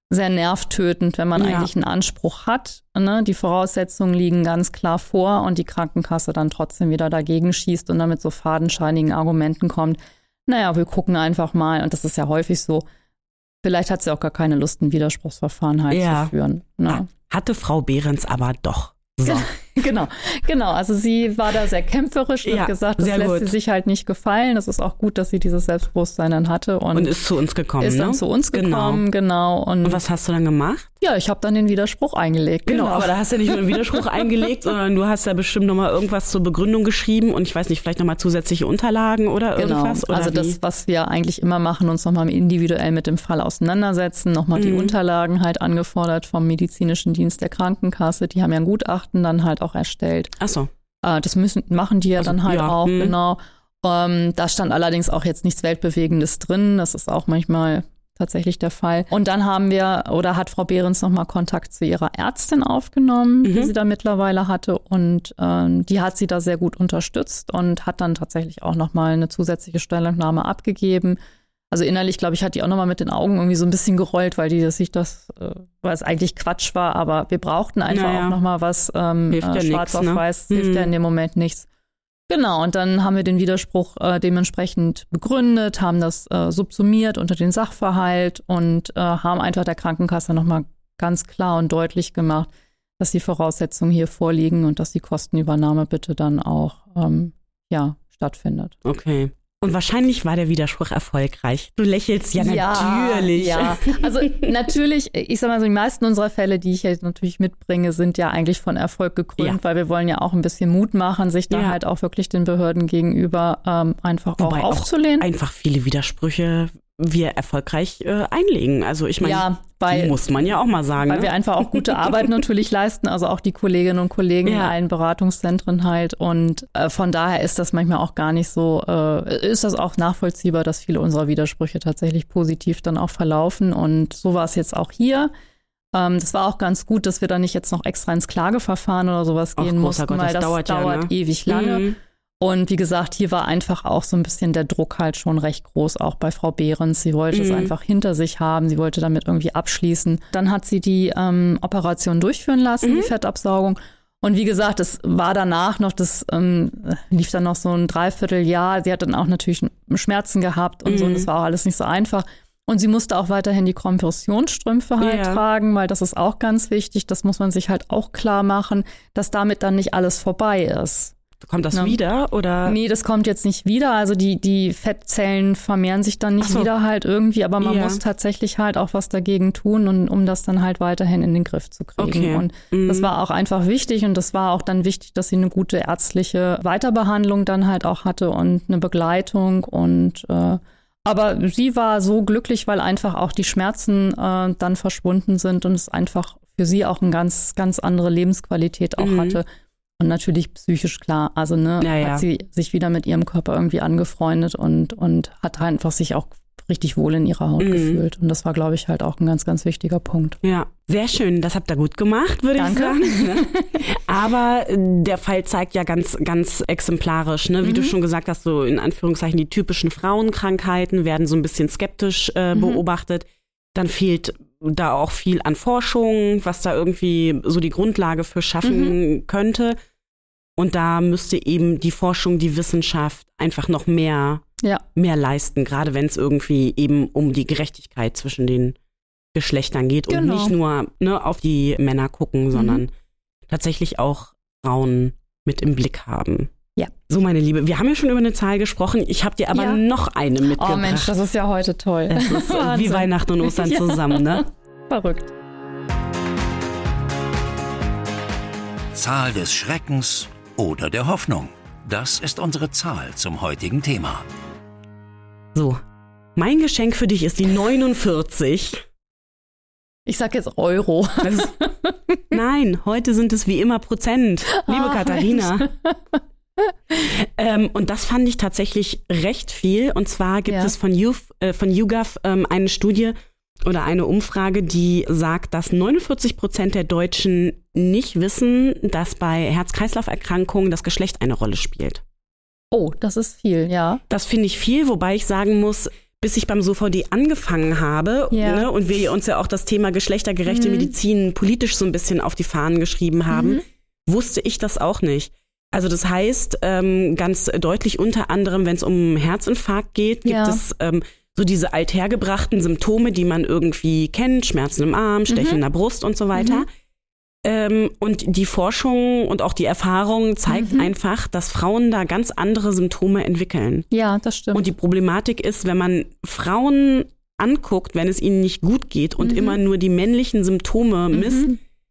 sehr nervtötend, wenn man eigentlich einen Anspruch hat. Ne? Die Voraussetzungen liegen ganz klar vor und die Krankenkasse dann trotzdem wieder dagegen schießt und damit so fadenscheinigen Argumenten kommt. naja, wir gucken einfach mal. Und das ist ja häufig so. Vielleicht hat sie auch gar keine Lust, ein Widerspruchsverfahren halt Ja. zu führen. Ne? Hatte Frau Behrens aber doch. So. genau, genau. Also sie war da sehr kämpferisch und Ja, gesagt, das lässt gut. sie sich halt nicht gefallen. Das ist auch gut, dass sie dieses Selbstbewusstsein dann hatte und, Und ist zu uns gekommen, ist ne? dann zu uns gekommen, genau. Und, Und was hast du dann gemacht? ja, ich habe dann den Widerspruch eingelegt. Genau, aber da hast du ja nicht nur einen Widerspruch eingelegt, sondern du hast ja bestimmt nochmal irgendwas zur Begründung geschrieben und ich weiß nicht, vielleicht nochmal zusätzliche Unterlagen oder Genau, irgendwas? Oder also wie? das, was wir eigentlich immer machen, uns nochmal individuell mit dem Fall auseinandersetzen, nochmal die Mhm. Unterlagen halt angefordert vom medizinischen Dienst der Krankenkasse. Die haben ja ein Gutachten dann halt auch erstellt. Ach so. Äh, das müssen, machen die ja Also, dann halt ja, auch, hm. genau. Ähm, da stand allerdings auch jetzt nichts Weltbewegendes drin. Das ist auch manchmal tatsächlich der Fall. Und dann haben wir, oder hat Frau Behrens nochmal Kontakt zu ihrer Ärztin aufgenommen, die Mhm. sie da mittlerweile hatte. Und ähm, die hat sie da sehr gut unterstützt und hat dann tatsächlich auch nochmal eine zusätzliche Stellungnahme abgegeben. Also innerlich, glaube ich, hat die auch nochmal mit den Augen irgendwie so ein bisschen gerollt, weil die das sich das, äh, weil es eigentlich Quatsch war, aber wir brauchten einfach Naja. auch nochmal was ähm, Hilft ja äh, nix, schwarz auf ne? weiß, hilft ja Mhm. in dem Moment nichts. Genau, und dann haben wir den Widerspruch äh, dementsprechend begründet, haben das äh, subsumiert unter den Sachverhalt und äh, haben einfach der Krankenkasse nochmal ganz klar und deutlich gemacht, dass die Voraussetzungen hier vorliegen und dass die Kostenübernahme bitte dann auch ähm, ja, stattfindet. Okay. Und wahrscheinlich war der Widerspruch erfolgreich. Du lächelst ja, natürlich. Ja, also natürlich, ich sag mal so, die meisten unserer Fälle, die ich jetzt natürlich mitbringe, sind ja eigentlich von Erfolg gekrönt, Ja. weil wir wollen ja auch ein bisschen Mut machen, sich da Ja. halt auch wirklich den Behörden gegenüber ähm, einfach Wobei auch auch aufzulehnen. Einfach viele Widersprüche wir erfolgreich äh, einlegen. Also ich meine, ja, weil, muss man ja auch mal sagen. weil ne? wir einfach auch gute Arbeit natürlich leisten, also auch die Kolleginnen und Kollegen in Ja. allen Beratungszentren halt. Und äh, von daher ist das manchmal auch gar nicht so, äh, ist das auch nachvollziehbar, dass viele unserer Widersprüche tatsächlich positiv dann auch verlaufen. Und so war es jetzt auch hier. Ähm, das war auch ganz gut, dass wir da nicht jetzt noch extra ins Klageverfahren oder sowas gehen großer mussten, Gott, weil das das dauert dauert, ja, ne? ewig lange. Mhm. Und wie gesagt, hier war einfach auch so ein bisschen der Druck halt schon recht groß, auch bei Frau Behrens. Sie wollte es Mhm. einfach hinter sich haben, sie wollte damit irgendwie abschließen. Dann hat sie die ähm, Operation durchführen lassen, Mhm. die Fettabsaugung. Und wie gesagt, es war danach noch, das ähm, lief dann noch so ein Dreivierteljahr. Sie hat dann auch natürlich Schmerzen gehabt und so, und Mhm. das war auch alles nicht so einfach. Und sie musste auch weiterhin die Kompressionsstrümpfe halt Ja. tragen, weil das ist auch ganz wichtig. Das muss man sich halt auch klar machen, dass damit dann nicht alles vorbei ist. Kommt das Ja. wieder oder? Nee, das kommt jetzt nicht wieder. Also die, die Fettzellen vermehren sich dann nicht so. wieder halt irgendwie, aber man Ja. muss tatsächlich halt auch was dagegen tun, und, um das dann halt weiterhin in den Griff zu kriegen. Okay. Und Mhm. das war auch einfach wichtig und das war auch dann wichtig, dass sie eine gute ärztliche Weiterbehandlung dann halt auch hatte und eine Begleitung und äh, aber sie war so glücklich, weil einfach auch die Schmerzen äh, dann verschwunden sind und es einfach für sie auch eine ganz, ganz andere Lebensqualität auch Mhm. hatte. Und natürlich psychisch klar. Also, ne, Ja, ja. hat sie sich wieder mit ihrem Körper irgendwie angefreundet und, und hat einfach sich auch richtig wohl in ihrer Haut Mhm. gefühlt. Und das war, glaube ich, halt auch ein ganz, ganz wichtiger Punkt. Ja, sehr schön. Das habt ihr gut gemacht, würde ich sagen. ne? Aber äh, der Fall zeigt ja ganz, ganz exemplarisch, ne? wie Mhm. du schon gesagt hast, so in Anführungszeichen die typischen Frauenkrankheiten werden so ein bisschen skeptisch äh, Mhm. beobachtet. Dann fehlt da auch viel an Forschung, was da irgendwie so die Grundlage für schaffen Mhm. könnte. Und da müsste eben die Forschung, die Wissenschaft einfach noch mehr Ja, mehr leisten, gerade wenn es irgendwie eben um die Gerechtigkeit zwischen den Geschlechtern geht und Genau. nicht nur ne, auf die Männer gucken, sondern tatsächlich auch Frauen mit im Blick haben. Ja. So, meine Liebe, wir haben ja schon über eine Zahl gesprochen. Ich habe dir aber Ja. noch eine mitgebracht. oh Mensch, das ist ja heute toll. Es ist wie. Weihnachten und Ostern Ja. zusammen, ne? Verrückt. Zahl des Schreckens oder der Hoffnung. Das ist unsere Zahl zum heutigen Thema. So. Mein Geschenk für dich ist die 49. Ich sag jetzt Euro. Das ist, nein, heute sind es wie immer Prozent, liebe Ah, Katharina. Mensch. Ähm, und das fand ich tatsächlich recht viel. Und zwar gibt Ja. es von, Youth, äh, von YouGov ähm, eine Studie oder eine Umfrage, die sagt, dass 49 Prozent der Deutschen nicht wissen, dass bei Herz-Kreislauf-Erkrankungen das Geschlecht eine Rolle spielt. Oh, das ist viel, ja. Das finde ich viel, wobei ich sagen muss, bis ich beim SOVD angefangen habe Ja. ne, und wir uns ja auch das Thema geschlechtergerechte Mhm. Medizin politisch so ein bisschen auf die Fahnen geschrieben haben, Mhm. wusste ich das auch nicht. Also das heißt, ähm, ganz deutlich unter anderem, wenn es um Herzinfarkt geht, gibt Ja. es ähm, so diese althergebrachten Symptome, die man irgendwie kennt, Schmerzen im Arm, Stechen in der Brust und so weiter. Ähm, und die Forschung und auch die Erfahrung zeigt einfach, dass Frauen da ganz andere Symptome entwickeln. Ja, das stimmt. Und die Problematik ist, wenn man Frauen anguckt, wenn es ihnen nicht gut geht und immer nur die männlichen Symptome misst,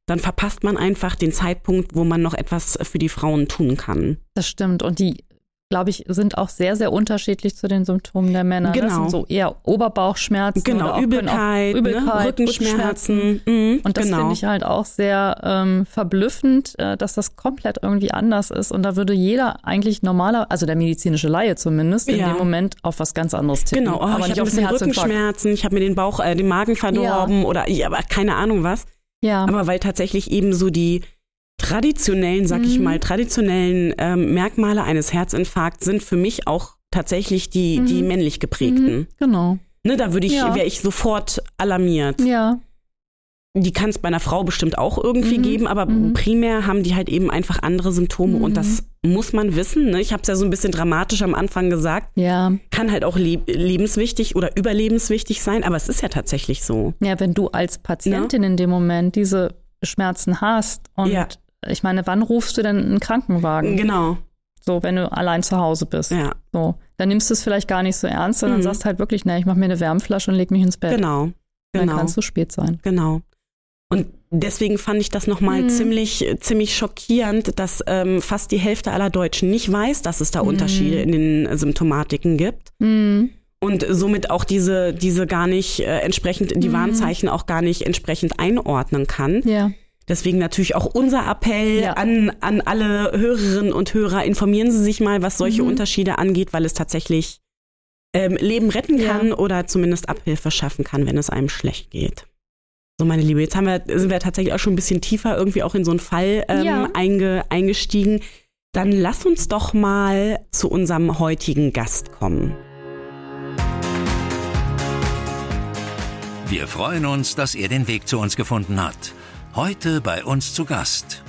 dann verpasst man einfach den Zeitpunkt, wo man noch etwas für die Frauen tun kann. Das stimmt. Und die, glaube ich, sind auch sehr, sehr unterschiedlich zu den Symptomen der Männer. Das Genau. sind so eher Oberbauchschmerzen. oder Genau, Übelkeit, Übelkeit ne? Rückenschmerzen. Mhm, Und das genau. finde ich halt auch sehr ähm, verblüffend, äh, dass das komplett irgendwie anders ist. Und da würde jeder eigentlich normaler, also der medizinische Laie zumindest, in Ja. dem Moment auf was ganz anderes tippen. Genau, oh, aber ich habe ein bisschen. Rückenschmerzen, ich habe mir den Bauch, äh, den Magen verdorben oder ja, aber keine Ahnung was. Ja, Aber weil tatsächlich eben so die traditionellen, sag ich Mhm. mal, traditionellen ähm, Merkmale eines Herzinfarkts sind für mich auch tatsächlich die, die männlich geprägten. mhm, genau. Ne, da würde ich, Ja. wäre ich sofort alarmiert. Ja, Die kann es bei einer Frau bestimmt auch irgendwie Mhm. geben, aber Mhm. primär haben die halt eben einfach andere Symptome und das muss man wissen. Ne? Ich habe es ja so ein bisschen dramatisch am Anfang gesagt. ja. Kann halt auch leb lebenswichtig oder überlebenswichtig sein, aber es ist ja tatsächlich so. Ja, wenn du als Patientin in dem Moment diese Schmerzen hast und Ja. ich meine, wann rufst du denn einen Krankenwagen? Genau, So, wenn du allein zu Hause bist. ja, So, dann nimmst du es vielleicht gar nicht so ernst, sondern Mhm. sagst halt wirklich, na, ich mache mir eine Wärmflasche und leg mich ins Bett. genau, Dann genau. kann es zu spät sein. Genau. Und deswegen fand ich das nochmal Mhm. ziemlich, ziemlich schockierend, dass ähm, fast die Hälfte aller Deutschen nicht weiß, dass es da Unterschiede in den äh, Symptomatiken gibt. Mhm. Und somit auch diese, diese gar nicht äh, entsprechend, die Mhm. Warnzeichen auch gar nicht entsprechend einordnen kann. Ja. Deswegen natürlich auch unser Appell Ja. an, an alle Hörerinnen und Hörer, informieren Sie sich mal, was solche Mhm. Unterschiede angeht, weil es tatsächlich ähm, Leben retten Ja. kann oder zumindest Abhilfe schaffen kann, wenn es einem schlecht geht. So, meine Liebe, jetzt haben wir, sind wir tatsächlich auch schon ein bisschen tiefer irgendwie auch in so einen Fall ähm, Ja. einge, eingestiegen. Dann lass uns doch mal zu unserem heutigen Gast kommen. Wir freuen uns, dass er den Weg zu uns gefunden hat. Heute bei uns zu Gast.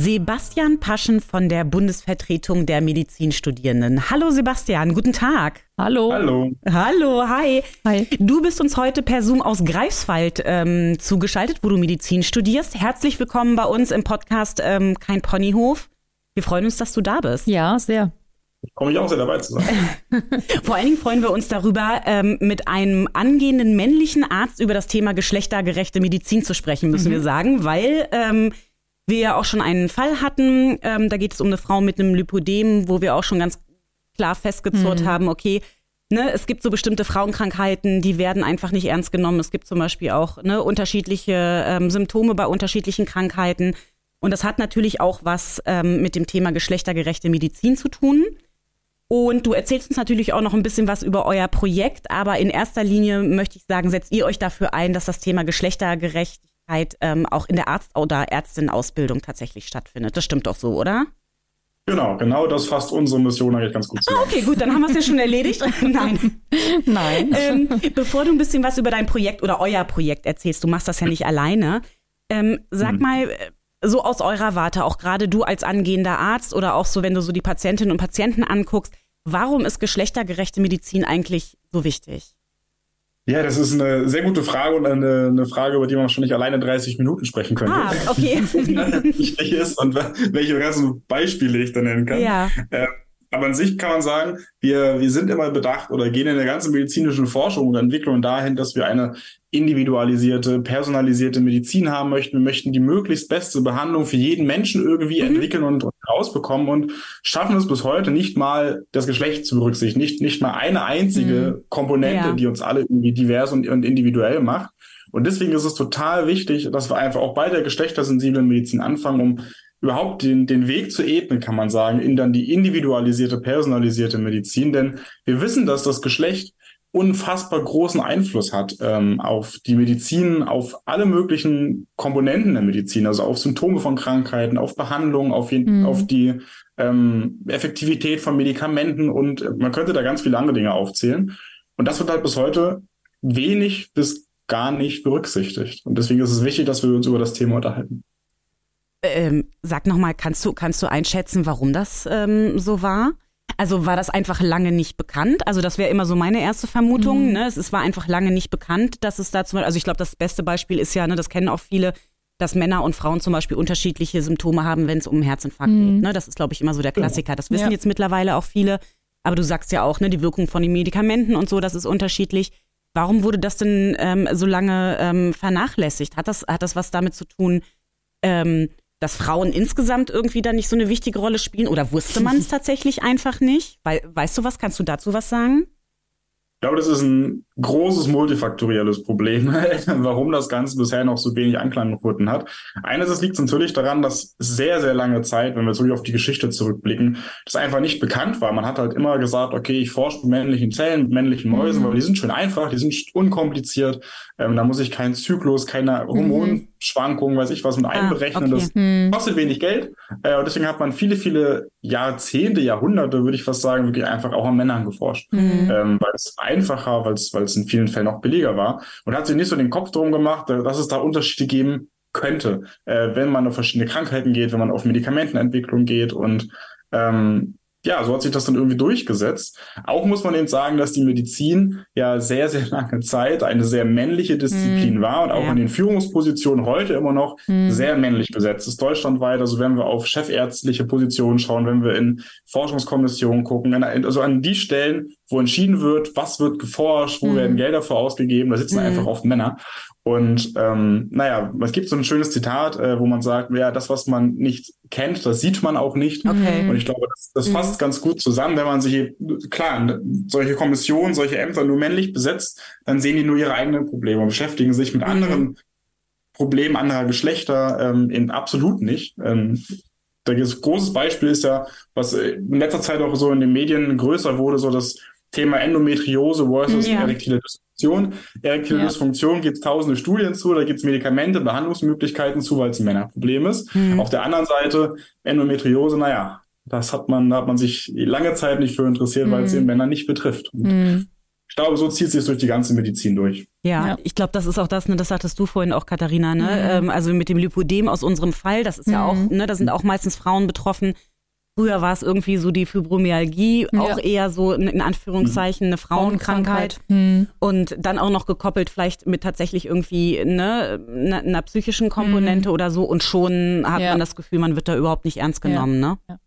Sebastian Paschen von der Bundesvertretung der Medizinstudierenden. Hallo Sebastian, guten Tag. Hallo. Hallo. Hallo, hi. Hi. Du bist uns heute per Zoom aus Greifswald ähm, zugeschaltet, wo du Medizin studierst. Herzlich willkommen bei uns im Podcast ähm, Kein Ponyhof. Wir freuen uns, dass du da bist. Ja, sehr. Ich freue mich auch sehr dabei zu sein. Vor allen Dingen freuen wir uns darüber, ähm, mit einem angehenden männlichen Arzt über das Thema geschlechtergerechte Medizin zu sprechen, müssen wir sagen, weil ähm, wir ja auch schon einen Fall hatten. Ähm, da geht es um eine Frau mit einem Lipodem, wo wir auch schon ganz klar festgezurrt haben, okay, ne, es gibt so bestimmte Frauenkrankheiten, die werden einfach nicht ernst genommen. Es gibt zum Beispiel auch ne, unterschiedliche ähm, Symptome bei unterschiedlichen Krankheiten. Und das hat natürlich auch was ähm, mit dem Thema geschlechtergerechte Medizin zu tun. Und du erzählst uns natürlich auch noch ein bisschen was über euer Projekt, aber in erster Linie möchte ich sagen, setzt ihr euch dafür ein, dass das Thema Geschlechtergerechtigkeit ähm, auch in der Arzt- oder Ärztinnenausbildung tatsächlich stattfindet. Das stimmt doch so, oder? Genau, genau das fasst unsere Mission eigentlich ganz gut zusammen. Okay, gut, dann haben wir es ja schon erledigt. Nein. Nein. Ähm, bevor du ein bisschen was über dein Projekt oder euer Projekt erzählst, du machst das ja nicht alleine. Ähm, sag mal, äh, so aus eurer Warte, auch gerade du als angehender Arzt oder auch so, wenn du so die Patientinnen und Patienten anguckst, warum ist geschlechtergerechte Medizin eigentlich so wichtig? Ja, das ist eine sehr gute Frage und eine, eine Frage, über die man wahrscheinlich alleine 30 Minuten sprechen könnte. Ah, okay. wichtig ist und welche ganzen Beispiele ich da nennen kann. ja. Äh, aber an sich kann man sagen, wir, wir sind immer bedacht oder gehen in der ganzen medizinischen Forschung und Entwicklung dahin, dass wir eine individualisierte, personalisierte Medizin haben möchten. Wir möchten die möglichst beste Behandlung für jeden Menschen irgendwie Mhm. entwickeln und rausbekommen und schaffen es bis heute nicht mal das Geschlecht zu berücksichtigen, nicht, nicht mal eine einzige Komponente, Ja. die uns alle irgendwie divers und, und individuell macht. Und deswegen ist es total wichtig, dass wir einfach auch bei der geschlechtersensiblen Medizin anfangen, um überhaupt den, den Weg zu ebnen, kann man sagen, in dann die individualisierte, personalisierte Medizin. Denn wir wissen, dass das Geschlecht unfassbar großen Einfluss hat ähm, auf die Medizin, auf alle möglichen Komponenten der Medizin, also auf Symptome von Krankheiten, auf Behandlung, auf, jeden, Mhm. auf die ähm, Effektivität von Medikamenten und man könnte da ganz viele andere Dinge aufzählen. Und das wird halt bis heute wenig bis gar nicht berücksichtigt. Und deswegen ist es wichtig, dass wir uns über das Thema unterhalten. Ähm, sag nochmal, kannst du, kannst du einschätzen, warum das ähm, so war? Also war das einfach lange nicht bekannt? Also das wäre immer so meine erste Vermutung. Mhm. Ne? Es, es, war einfach lange nicht bekannt, dass es da zum Beispiel, also ich glaube, das beste Beispiel ist ja, ne, das kennen auch viele, dass Männer und Frauen zum Beispiel unterschiedliche Symptome haben, wenn es um einen Herzinfarkt mhm. geht. Ne? Das ist, glaube ich, immer so der genau. Klassiker. Das wissen ja. jetzt mittlerweile auch viele. Aber du sagst ja auch, ne, die Wirkung von den Medikamenten und so, das ist unterschiedlich. Warum wurde das denn ähm, so lange ähm, vernachlässigt? Hat das, hat das was damit zu tun, ähm, dass Frauen insgesamt irgendwie da nicht so eine wichtige Rolle spielen? Oder wusste man es tatsächlich einfach nicht? Weil, weißt du was? Kannst du dazu was sagen? Ich glaube, das ist ein großes multifaktorielles Problem, warum das Ganze bisher noch so wenig Anklang gefunden hat. Einerseits liegt es natürlich daran, dass sehr, sehr lange Zeit, wenn wir wirklich auf die Geschichte zurückblicken, das einfach nicht bekannt war. Man hat halt immer gesagt, okay, ich forsche mit männlichen Zellen, mit männlichen Mäusen, mhm. weil die sind schön einfach, die sind unkompliziert. Ähm, da muss ich keinen Zyklus, keine mhm. Hormonschwankungen, weiß ich was mit ah, einberechnen. Okay. Das mhm. kostet wenig Geld. Äh, und deswegen hat man viele, viele Jahrzehnte, Jahrhunderte, würde ich fast sagen, wirklich einfach auch an Männern geforscht. Mhm. Ähm, weil es einfacher, weil es, weil es in vielen Fällen auch billiger war. Und hat sich nicht so den Kopf drum gemacht, äh, dass es da Unterschiede geben könnte, äh, wenn man auf verschiedene Krankheiten geht, wenn man auf Medikamentenentwicklung geht und ähm, ja, so hat sich das dann irgendwie durchgesetzt. Auch muss man eben sagen, dass die Medizin ja sehr, sehr lange Zeit eine sehr männliche Disziplin mm, war und auch ja. in den Führungspositionen heute immer noch mm. sehr männlich besetzt ist. Deutschlandweit, also wenn wir auf chefärztliche Positionen schauen, wenn wir in Forschungskommissionen gucken, also an die Stellen, wo entschieden wird, was wird geforscht, wo mm. werden Gelder für ausgegeben, da sitzen einfach oft Männer. Und ähm, naja, es gibt so ein schönes Zitat, äh, wo man sagt, ja, das, was man nicht kennt, das sieht man auch nicht. Okay. Und ich glaube, das, das mhm. fasst ganz gut zusammen, wenn man sich, klar, solche Kommissionen, solche Ämter nur männlich besetzt, dann sehen die nur ihre eigenen Probleme und beschäftigen sich mit mhm. anderen Problemen anderer Geschlechter ähm, in absolut nicht. Ähm, das großes Beispiel ist ja, was in letzter Zeit auch so in den Medien größer wurde, so das Thema Endometriose versus ja. erektile Dysfunktion. Erektile ja. Dysfunktion gibt es tausende Studien zu, da gibt es Medikamente, Behandlungsmöglichkeiten zu, weil es ein Männerproblem ist. Mhm. Auf der anderen Seite Endometriose, naja, das hat man, da hat man sich lange Zeit nicht für interessiert, mhm. weil es den Männer nicht betrifft. Mhm. Ich glaube, so zieht sich durch die ganze Medizin durch. Ja, ja. ich glaube, das ist auch das, ne, das sagtest du vorhin auch, Katharina, ne? Mhm. Ähm, also mit dem Lipodem aus unserem Fall, das ist ja auch, mhm. ne, da sind auch meistens Frauen betroffen, Früher war es irgendwie so die Fibromyalgie, ja. auch eher so in Anführungszeichen eine Frauenkrankheit. Mhm. Und dann auch noch gekoppelt vielleicht mit tatsächlich irgendwie ne, einer, einer psychischen Komponente mhm. oder so. Und schon hat ja. man das Gefühl, man wird da überhaupt nicht ernst genommen. Ja. Ne?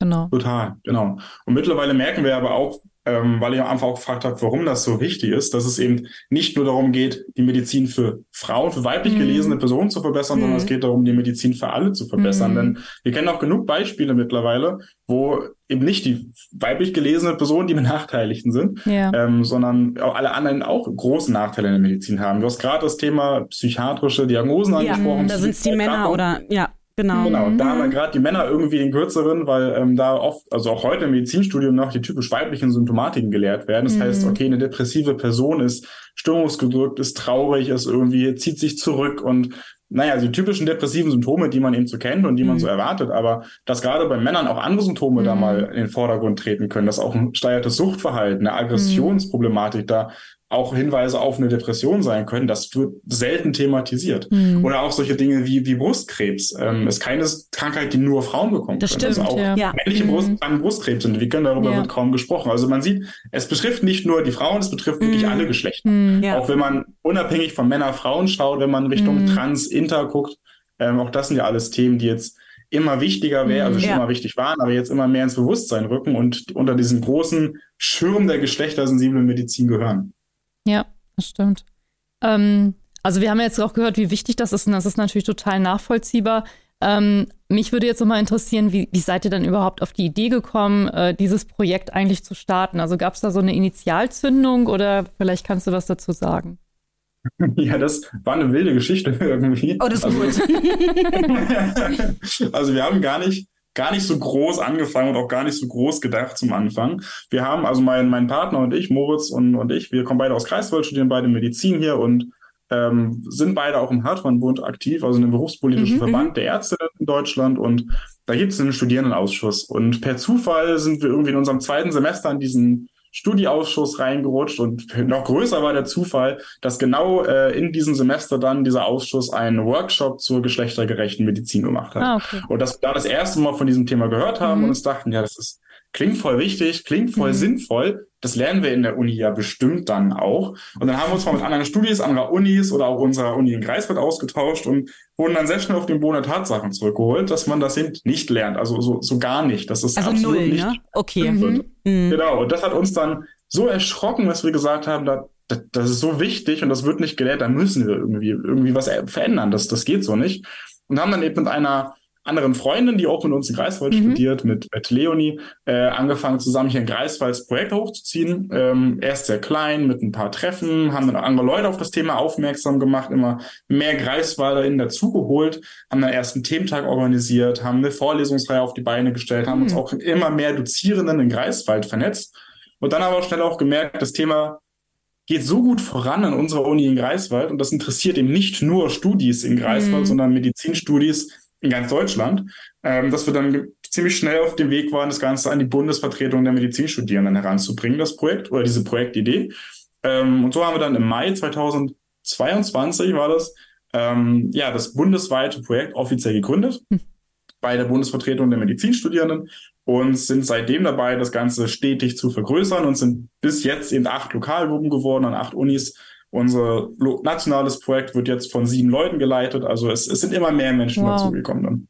Genau. Total, genau. Und mittlerweile merken wir aber auch, ähm, weil ich am Anfang auch gefragt habe, warum das so wichtig ist, dass es eben nicht nur darum geht, die Medizin für Frauen, für weiblich mhm. gelesene Personen zu verbessern, mhm. sondern es geht darum, die Medizin für alle zu verbessern. Mhm. Denn wir kennen auch genug Beispiele mittlerweile, wo eben nicht die weiblich gelesene Personen die Benachteiligten sind, ja. ähm, sondern auch alle anderen auch große Nachteile in der Medizin haben. Du hast gerade das Thema psychiatrische Diagnosen ja, angesprochen. Da sind es die Männer oder ja. Genau. Genau. Da haben wir mhm. gerade die Männer irgendwie den kürzeren, weil ähm, da oft, also auch heute im Medizinstudium noch die typisch weiblichen Symptomatiken gelehrt werden. Das mhm. heißt, okay, eine depressive Person ist stimmungsgedrückt, ist traurig, ist irgendwie, zieht sich zurück und naja, die typischen depressiven Symptome, die man eben so kennt und die mhm. man so erwartet, aber dass gerade bei Männern auch andere Symptome mhm. da mal in den Vordergrund treten können, dass auch ein steuertes Suchtverhalten, eine Aggressionsproblematik da auch Hinweise auf eine Depression sein können. Das wird selten thematisiert. Mhm. Oder auch solche Dinge wie, wie Brustkrebs. Ähm, ist keine Krankheit, die nur Frauen bekommen das können. Stimmt, also auch ja. männliche Brust, mhm. Brustkrebs entwickeln, darüber ja. wird kaum gesprochen. Also man sieht, es betrifft nicht nur die Frauen, es betrifft mhm. wirklich alle Geschlechter. Mhm. Ja. Auch wenn man unabhängig von Männer-Frauen schaut, wenn man Richtung mhm. Trans, Inter guckt, ähm, auch das sind ja alles Themen, die jetzt immer wichtiger wäre, also schon ja. immer wichtig waren, aber jetzt immer mehr ins Bewusstsein rücken und unter diesen großen Schirm der geschlechtersensiblen Medizin gehören. Ja, das stimmt. Ähm, also wir haben jetzt auch gehört, wie wichtig das ist und das ist natürlich total nachvollziehbar. Ähm, mich würde jetzt nochmal interessieren, wie, wie, seid ihr denn überhaupt auf die Idee gekommen, äh, dieses Projekt eigentlich zu starten? Also gab es da so eine Initialzündung oder vielleicht kannst du was dazu sagen? Ja, das war eine wilde Geschichte irgendwie. Oh, das ist also, gut. also wir haben gar nicht gar nicht so groß angefangen und auch gar nicht so groß gedacht zum Anfang. Wir haben, also mein, mein Partner und ich, Moritz und, und ich, wir kommen beide aus Kreiswald, studieren beide Medizin hier und ähm, sind beide auch im Hartmann-Bund aktiv, also in einem berufspolitischen mhm, Verband mhm. der Ärzte in Deutschland und da gibt es einen Studierendenausschuss und per Zufall sind wir irgendwie in unserem zweiten Semester an diesen Studieausschuss reingerutscht und noch größer war der Zufall, dass genau äh, in diesem Semester dann dieser Ausschuss einen Workshop zur geschlechtergerechten Medizin gemacht hat. Ah, okay. Und dass wir da das erste Mal von diesem Thema gehört haben mhm. und uns dachten, ja, das ist klingt voll wichtig, klingt voll mhm. sinnvoll. Das lernen wir in der Uni ja bestimmt dann auch. Und dann haben wir uns mal mit anderen Studis, anderer Unis oder auch unserer Uni in Greifswald ausgetauscht und wurden dann sehr schnell auf den Boden der Tatsachen zurückgeholt, dass man das eben nicht lernt. Also so, so gar nicht. Das ist also absolut null, nicht ne? Okay. Mhm. mhm. Genau. Und das hat uns dann so erschrocken, dass wir gesagt haben, da, das, das ist so wichtig und das wird nicht gelehrt, da müssen wir irgendwie, irgendwie was verändern. Das, das geht so nicht. Und haben dann eben mit einer anderen Freundin, die auch mit uns in Greifswald mhm. studiert, mit, mit Leonie, äh, angefangen zusammen hier in Greifswald das Projekt hochzuziehen. Ähm, erst sehr klein, mit ein paar Treffen, haben dann andere Leute auf das Thema aufmerksam gemacht, immer mehr GreifswalderInnen dazugeholt, haben dann erst einen Thementag organisiert, haben eine Vorlesungsreihe auf die Beine gestellt, haben mhm. uns auch immer mehr Dozierenden in Greifswald vernetzt und dann aber schnell auch gemerkt, das Thema geht so gut voran an unserer Uni in Greifswald und das interessiert eben nicht nur Studis in Greifswald, mhm. sondern Medizinstudis in ganz Deutschland, ähm, dass wir dann ziemlich schnell auf dem Weg waren, das Ganze an die Bundesvertretung der Medizinstudierenden heranzubringen, das Projekt oder diese Projektidee. Ähm, und so haben wir dann im Mai 2022 war das, ähm, ja, das bundesweite Projekt offiziell gegründet hm. bei der Bundesvertretung der Medizinstudierenden und sind seitdem dabei, das Ganze stetig zu vergrößern und sind bis jetzt in acht Lokalgruppen geworden, an acht Unis unser nationales Projekt wird jetzt von sieben Leuten geleitet. Also es, es sind immer mehr Menschen wow. dazugekommen dann.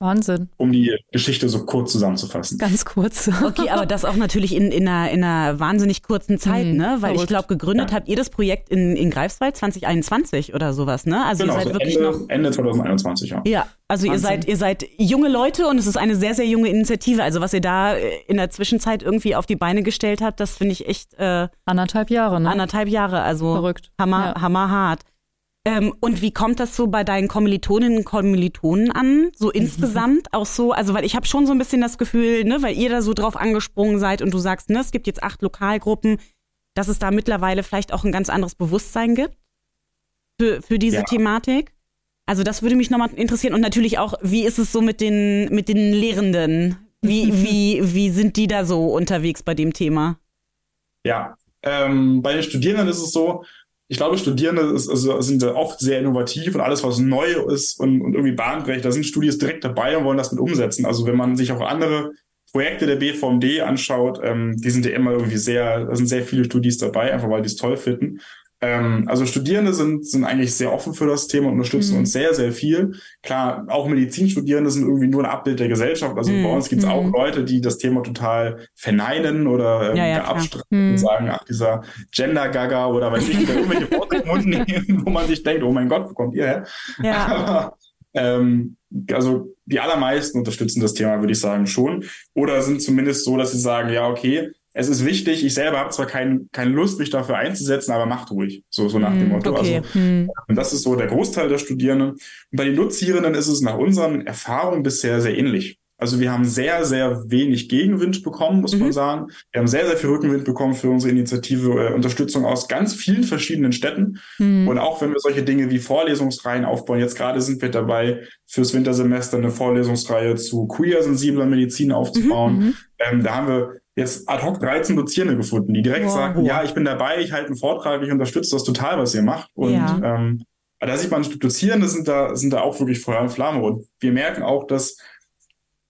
Wahnsinn. Um die Geschichte so kurz zusammenzufassen. Ganz kurz. Okay, aber das auch natürlich in, in, einer, in einer wahnsinnig kurzen Zeit, mhm, ne? Weil verrückt. ich glaube, gegründet ja. habt ihr das Projekt in, in Greifswald 2021 oder sowas, ne? Also genau, ihr seid so wirklich Ende, noch. Ende 2021, ja. Ja, also ihr seid, ihr seid junge Leute und es ist eine sehr, sehr junge Initiative. Also was ihr da äh, in der Zwischenzeit irgendwie auf die Beine gestellt habt, das finde ich echt. Äh, anderthalb Jahre, ne? Anderthalb Jahre, also. Verrückt. Hammer, ja. hammerhart. Ähm, und wie kommt das so bei deinen Kommilitoninnen und Kommilitonen an? So insgesamt auch so, also weil ich habe schon so ein bisschen das Gefühl, ne, weil ihr da so drauf angesprungen seid und du sagst, ne, es gibt jetzt acht Lokalgruppen, dass es da mittlerweile vielleicht auch ein ganz anderes Bewusstsein gibt für, für diese ja. Thematik. Also das würde mich nochmal interessieren und natürlich auch, wie ist es so mit den mit den Lehrenden? Wie wie wie sind die da so unterwegs bei dem Thema? Ja, ähm, bei den Studierenden ist es so, ich glaube, Studierende ist, also, sind oft sehr innovativ und alles, was neu ist und, und irgendwie bahnbrechend, da sind Studis direkt dabei und wollen das mit umsetzen. Also wenn man sich auch andere Projekte der BVMD anschaut, ähm, die sind ja immer irgendwie sehr, da sind sehr viele Studis dabei, einfach weil die es toll finden. Ähm, also Studierende sind, sind eigentlich sehr offen für das Thema und unterstützen mhm. uns sehr, sehr viel. Klar, auch Medizinstudierende sind irgendwie nur ein Abbild der Gesellschaft. Also mhm. bei uns gibt es mhm. auch Leute, die das Thema total verneinen oder ähm, ja, ja, abstreiten und mhm. sagen, ach, dieser Gender-Gaga oder weiß ich, irgendwelche Worte im Mund nehmen, wo man sich denkt, oh mein Gott, wo kommt ihr her? Ja. Aber ähm, also die allermeisten unterstützen das Thema, würde ich sagen, schon. Oder sind zumindest so, dass sie sagen, ja, okay, es ist wichtig, ich selber habe zwar kein, keine Lust, mich dafür einzusetzen, aber macht ruhig. So, so nach dem hm, Motto. Okay. Also, hm. Und das ist so der Großteil der Studierenden. Und bei den Dozierenden ist es nach unseren Erfahrungen bisher sehr ähnlich. Also wir haben sehr, sehr wenig Gegenwind bekommen, muss mhm. man sagen. Wir haben sehr, sehr viel Rückenwind bekommen für unsere Initiative, äh, Unterstützung aus ganz vielen verschiedenen Städten. Mhm. Und auch wenn wir solche Dinge wie Vorlesungsreihen aufbauen, jetzt gerade sind wir dabei, fürs Wintersemester eine Vorlesungsreihe zu queer-sensibler Medizin aufzubauen. Mhm. mhm. Ähm, da haben wir jetzt ad hoc 13 Dozierende gefunden, die direkt wow. sagen, ja, ich bin dabei, ich halte einen Vortrag, ich unterstütze das total, was ihr macht. Und ja. ähm, da sieht man, Dozierende sind da, sind da auch wirklich Feuer und Flamme. Und wir merken auch, dass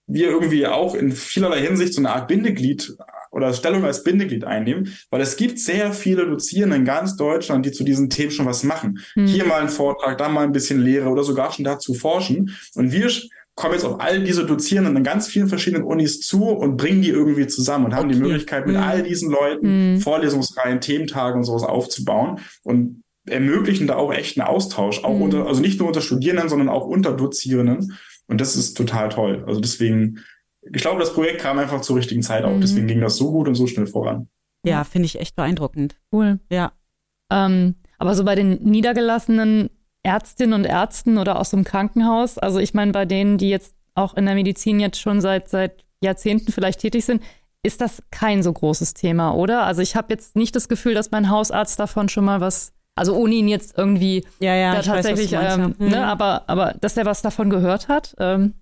wir irgendwie auch in vielerlei Hinsicht so eine Art Bindeglied oder Stellung als Bindeglied einnehmen, weil es gibt sehr viele Dozierende in ganz Deutschland, die zu diesen Themen schon was machen. Hm. Hier mal ein Vortrag, da mal ein bisschen Lehre oder sogar schon dazu forschen. Und wir kommen jetzt auf all diese Dozierenden an ganz vielen verschiedenen Unis zu und bringen die irgendwie zusammen und haben okay. die Möglichkeit, mit mhm. all diesen Leuten mhm. Vorlesungsreihen, Thementage und sowas aufzubauen und ermöglichen da auch echt einen Austausch, auch mhm. unter, also nicht nur unter Studierenden, sondern auch unter Dozierenden. Und das ist total toll. Also deswegen, ich glaube, das Projekt kam einfach zur richtigen Zeit auf. Mhm. Deswegen ging das so gut und so schnell voran. Ja, finde ich echt beeindruckend. Cool. Ja. Ähm, aber so bei den Niedergelassenen Ärztinnen und Ärzten oder aus dem Krankenhaus. Also ich meine, bei denen, die jetzt auch in der Medizin jetzt schon seit, seit Jahrzehnten vielleicht tätig sind, ist das kein so großes Thema, oder? Also ich habe jetzt nicht das Gefühl, dass mein Hausarzt davon schon mal was, also ohne ihn jetzt irgendwie ja, ja, da tatsächlich, weiß, ähm, mhm. ne, aber, aber dass der was davon gehört hat. Ähm.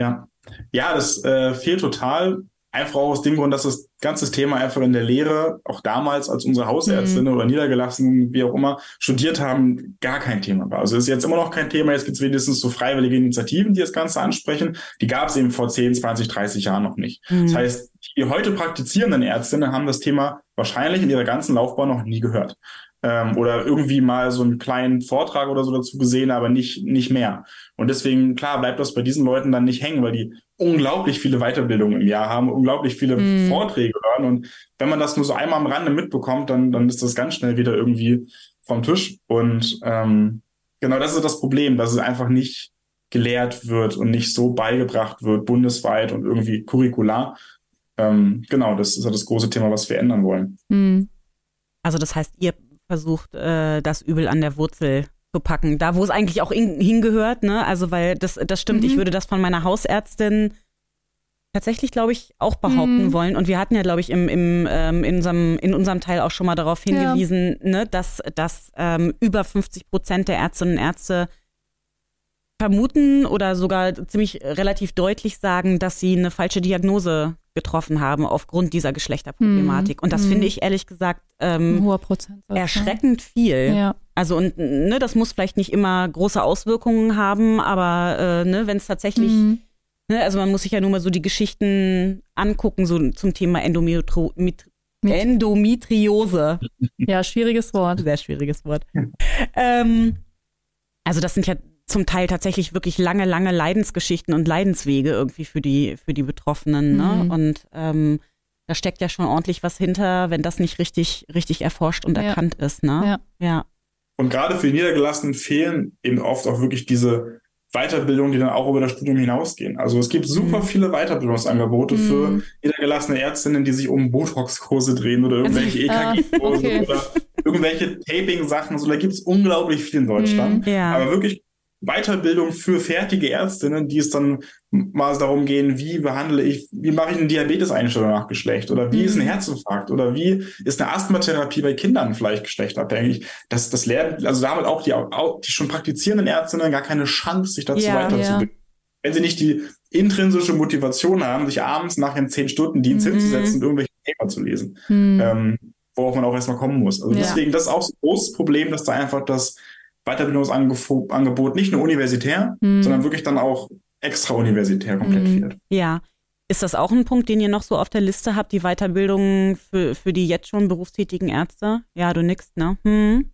Ja, ja, das äh, fehlt total. Einfach aus dem Grund, dass das ganze Thema einfach in der Lehre, auch damals, als unsere Hausärztinnen mhm. oder Niedergelassenen, wie auch immer, studiert haben, gar kein Thema war. Also ist jetzt immer noch kein Thema. Jetzt gibt es wenigstens so freiwillige Initiativen, die das Ganze ansprechen. Die gab es eben vor 10, 20, 30 Jahren noch nicht. Mhm. Das heißt, die heute praktizierenden Ärztinnen haben das Thema wahrscheinlich in ihrer ganzen Laufbahn noch nie gehört ähm, oder irgendwie mal so einen kleinen Vortrag oder so dazu gesehen, aber nicht, nicht mehr. Und deswegen, klar, bleibt das bei diesen Leuten dann nicht hängen, weil die unglaublich viele Weiterbildungen im Jahr haben, unglaublich viele mm. Vorträge hören. Und wenn man das nur so einmal am Rande mitbekommt, dann, dann ist das ganz schnell wieder irgendwie vom Tisch. Und ähm, genau das ist das Problem, dass es einfach nicht gelehrt wird und nicht so beigebracht wird, bundesweit und irgendwie curricular. Ähm, genau, das ist ja das große Thema, was wir ändern wollen. Mm. Also das heißt, ihr versucht, äh, das Übel an der Wurzel zu packen. Da, wo es eigentlich auch in, hingehört, ne? Also, weil das, das stimmt, mhm. ich würde das von meiner Hausärztin tatsächlich, glaube ich, auch behaupten mhm. wollen. Und wir hatten ja, glaube ich, im, im, ähm, in, unserem, in unserem Teil auch schon mal darauf hingewiesen, ja. ne, dass, dass ähm, über 50 Prozent der Ärztinnen und Ärzte vermuten oder sogar ziemlich relativ deutlich sagen, dass sie eine falsche Diagnose getroffen haben aufgrund dieser Geschlechterproblematik. Mm, und das finde ich ehrlich gesagt ähm, hoher Prozent, erschreckend viel. Ja. Also und ne, das muss vielleicht nicht immer große Auswirkungen haben, aber äh, ne, wenn es tatsächlich, mm. ne, also man muss sich ja nur mal so die Geschichten angucken, so zum Thema Endometro mit Endometriose. Ja, schwieriges Wort. Sehr schwieriges Wort. ähm, also das sind ja zum Teil tatsächlich wirklich lange, lange Leidensgeschichten und Leidenswege irgendwie für die, für die Betroffenen. Ne? Mhm. Und ähm, da steckt ja schon ordentlich was hinter, wenn das nicht richtig, richtig erforscht und ja. erkannt ist. Ne? Ja. ja. Und gerade für die Niedergelassenen fehlen eben oft auch wirklich diese Weiterbildungen, die dann auch über das Studium hinausgehen. Also es gibt super mhm. viele Weiterbildungsangebote mhm. für niedergelassene Ärztinnen, die sich um Botox-Kurse drehen oder irgendwelche also, EKG-Kurse okay. oder irgendwelche Taping-Sachen. Also da gibt es unglaublich viel in Deutschland. Mhm, ja. Aber wirklich Weiterbildung für fertige Ärztinnen, die es dann mal darum gehen, wie behandle ich, wie mache ich eine Diabeteseinstellung nach Geschlecht oder wie mhm. ist ein mhm. Herzinfarkt oder wie ist eine Asthmatherapie bei Kindern vielleicht geschlechtabhängig. Das, das lernen, also damit auch die, auch die schon praktizierenden Ärztinnen gar keine Chance, sich dazu ja, weiterzubilden. Ja. Wenn sie nicht die intrinsische Motivation haben, sich abends nach einem 10-Stunden-Dienst mhm. hinzusetzen und irgendwelche Themen zu lesen, mhm. ähm, worauf man auch erstmal kommen muss. Also ja. deswegen, das ist auch so ein großes Problem, dass da einfach das Weiterbildungsangebot nicht nur universitär, mhm. sondern wirklich dann auch extrauniversitär komplett mhm. fehlt. Ja. Ist das auch ein Punkt, den ihr noch so auf der Liste habt, die Weiterbildung für, für die jetzt schon berufstätigen Ärzte? Ja, du nix, ne? Hm.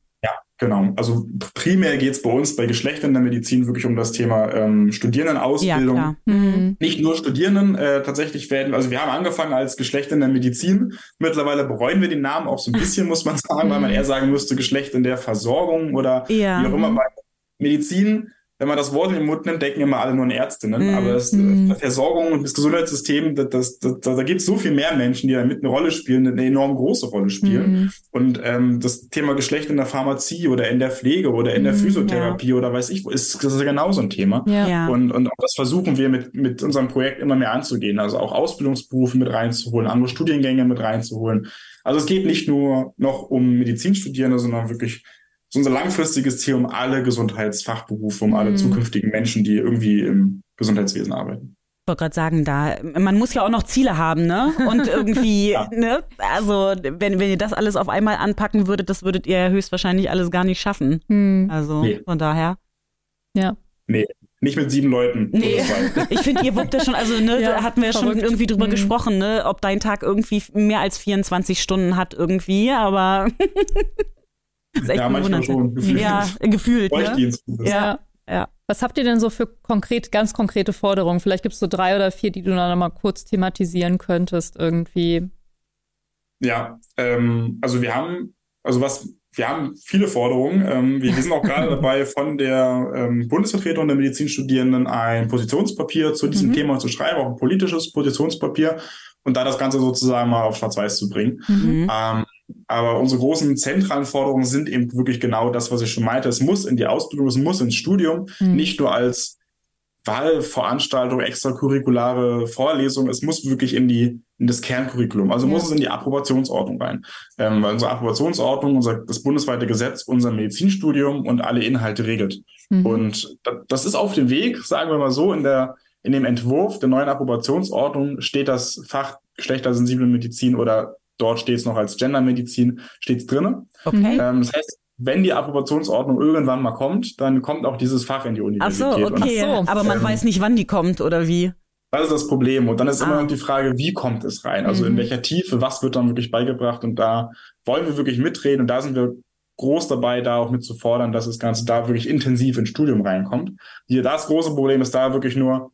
Genau, also primär geht es bei uns bei Geschlechtern in der Medizin wirklich um das Thema ähm, Studierendenausbildung. Ja, mhm. Nicht nur Studierenden, äh, tatsächlich werden, also wir haben angefangen als Geschlecht in der Medizin. Mittlerweile bereuen wir den Namen auch so ein bisschen, muss man sagen, weil man eher sagen müsste Geschlecht in der Versorgung oder ja. wie auch immer. Bei Medizin wenn man das Wort in den Mund nimmt, denken immer alle nur an Ärztinnen. Mm, aber das, mm. Versorgung und das Gesundheitssystem, das, das, das, da gibt es so viel mehr Menschen, die da mit eine Rolle spielen, eine enorm große Rolle spielen. Mm. Und ähm, das Thema Geschlecht in der Pharmazie oder in der Pflege oder in der Physiotherapie ja. oder weiß ich, ist, das ist ja genauso ein Thema. Ja. Und, und auch das versuchen wir mit, mit unserem Projekt immer mehr anzugehen. Also auch Ausbildungsberufe mit reinzuholen, andere Studiengänge mit reinzuholen. Also es geht nicht nur noch um Medizinstudierende, sondern wirklich so unser langfristiges Ziel um alle Gesundheitsfachberufe, um mhm. alle zukünftigen Menschen, die irgendwie im Gesundheitswesen arbeiten. Ich wollte gerade sagen, da man muss ja auch noch Ziele haben, ne? Und irgendwie, ja. ne? Also wenn, wenn ihr das alles auf einmal anpacken würdet, das würdet ihr höchstwahrscheinlich alles gar nicht schaffen. Mhm. Also nee. von daher. Ja. Nee, nicht mit sieben Leuten. Nee, ich finde, ihr wuckt das schon, also ne, ja, hatten wir ja schon irgendwie drüber mhm. gesprochen, ne, ob dein Tag irgendwie mehr als 24 Stunden hat irgendwie, aber ja, manchmal schon. Gefühlt. Ja, gefühlt. Ne? Ja, ja. Was habt ihr denn so für konkret, ganz konkrete Forderungen? Vielleicht gibt es so drei oder vier, die du noch mal kurz thematisieren könntest irgendwie. Ja, ähm, also wir haben, also was, wir haben viele Forderungen. Ähm, wir, wir, sind auch gerade dabei, von der ähm, Bundesvertretung der Medizinstudierenden ein Positionspapier zu diesem mhm. Thema zu schreiben, auch ein politisches Positionspapier und da das Ganze sozusagen mal auf Schwarz-Weiß zu bringen. Mhm. Aber unsere großen zentralen Forderungen sind eben wirklich genau das, was ich schon meinte. Es muss in die Ausbildung, es muss ins Studium, mhm. nicht nur als Wahlveranstaltung, extracurriculare Vorlesung. Es muss wirklich in die in das Kerncurriculum. Also ja. muss es in die Approbationsordnung rein. Ähm, weil unsere Approbationsordnung, unser, das bundesweite Gesetz, unser Medizinstudium und alle Inhalte regelt. Mhm. Und das ist auf dem Weg, sagen wir mal so, in der in dem Entwurf der neuen Approbationsordnung steht das Fach geschlechtersensible Medizin oder dort steht es noch als Gendermedizin, steht es drin. Okay. Ähm, das heißt, wenn die Approbationsordnung irgendwann mal kommt, dann kommt auch dieses Fach in die Ach Universität. so, Und okay. Ach so. Aber man Ähm, weiß nicht, wann die kommt oder wie. das ist das Problem. Und dann ist immer Ah. noch die Frage, wie kommt es rein? Also in Mhm. welcher Tiefe, was wird dann wirklich beigebracht? Und da wollen wir wirklich mitreden. Und da sind wir groß dabei, da auch mit zu fordern, dass das Ganze da wirklich intensiv ins Studium reinkommt. Hier, das große Problem ist da wirklich nur,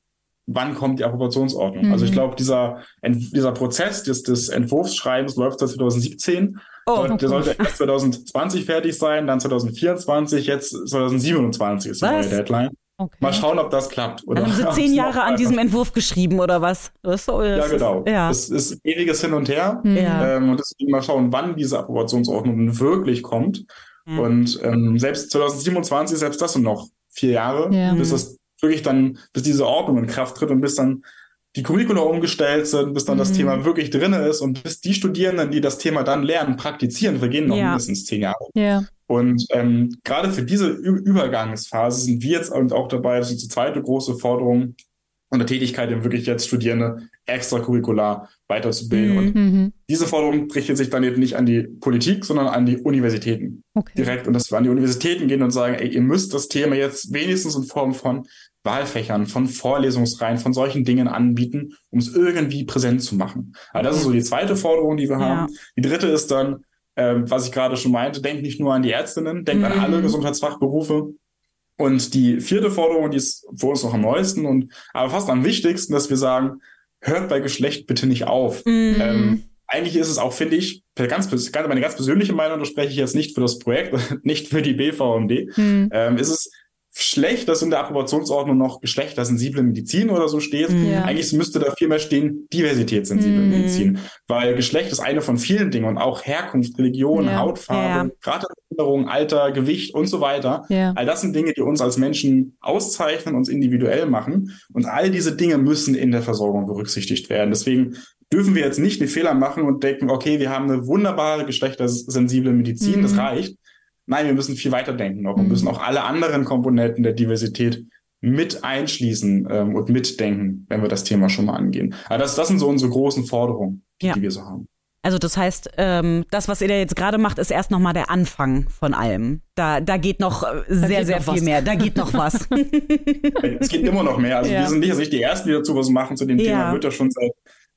wann kommt die Approbationsordnung? Mhm. Also ich glaube, dieser, dieser Prozess des, des Entwurfsschreibens läuft seit 2017. Oh, der sollte erst 2020 fertig sein, dann 2024, jetzt 2027 ist die neue Deadline. Okay. Mal schauen, ob das klappt. Oder dann haben sie zehn Jahre an diesem Entwurf geschrieben oder was? Das ist das ja, ist- genau. Ja. Es ist ewiges Hin und Her. Mhm. Ja. Ähm, und deswegen mal schauen, wann diese Approbationsordnung wirklich kommt. Ja. Und ähm, selbst 2027, selbst das sind noch vier Jahre, Ja. bis das wirklich dann, bis diese Ordnung in Kraft tritt und bis dann die Curricula umgestellt sind, bis dann das Mhm. Thema wirklich drin ist und bis die Studierenden, die das Thema dann lernen, praktizieren, vergehen noch Ja. mindestens zehn Jahre. Ja. Und ähm, gerade für diese Ü Übergangsphase sind wir jetzt und auch dabei, das ist die zweite große Forderung und der Tätigkeit, eben wirklich jetzt Studierende extracurricular weiterzubilden. Mhm. Und Mhm. diese Forderung richtet sich dann eben nicht an die Politik, sondern an die Universitäten Okay. direkt. Und dass wir an die Universitäten gehen und sagen, ey, ihr müsst das Thema jetzt wenigstens in Form von Wahlfächern, von Vorlesungsreihen, von solchen Dingen anbieten, um es irgendwie präsent zu machen. Aber das ist so die zweite Forderung, die wir Ja. haben. Die dritte ist dann, ähm, was ich gerade schon meinte, denkt nicht nur an die Ärztinnen, denkt an Mhm. alle Gesundheitsfachberufe. Und die vierte Forderung, die ist für uns noch am neuesten und aber fast am wichtigsten, dass wir sagen, hört bei Geschlecht bitte nicht auf. Mhm. Ähm, eigentlich ist es auch, finde ich, ganz, meine ganz persönliche Meinung, da spreche ich jetzt nicht für das Projekt, nicht für die BVMD, Mhm. ähm, ist es schlecht, dass in der Approbationsordnung noch geschlechtersensible Medizin oder so steht. Mhm. Ja. Eigentlich müsste da viel mehr stehen, diversitätssensible Mhm. Medizin. Weil Geschlecht ist eine von vielen Dingen und auch Herkunft, Religion, Ja. Hautfarbe, Ja. Behinderung, Alter, Gewicht und so weiter. Ja. All das sind Dinge, die uns als Menschen auszeichnen, uns individuell machen. Und all diese Dinge müssen in der Versorgung berücksichtigt werden. Deswegen dürfen wir jetzt nicht den Fehler machen und denken, okay, wir haben eine wunderbare geschlechtersensible Medizin, das Mhm. reicht. Nein, wir müssen viel weiter denken noch und Mhm. müssen auch alle anderen Komponenten der Diversität mit einschließen ähm, und mitdenken, wenn wir das Thema schon mal angehen. Aber das, das sind so unsere großen Forderungen, die, Ja. die wir so haben. Also das heißt, ähm, das, was ihr da jetzt gerade macht, ist erst nochmal der Anfang von allem. Da, da geht noch äh, sehr, geht sehr noch viel was. mehr. Da geht noch was. Es geht immer noch mehr. Also Ja. wir sind nicht, nicht die Ersten, die dazu was machen. Zu dem Ja. Thema wird ja schon seit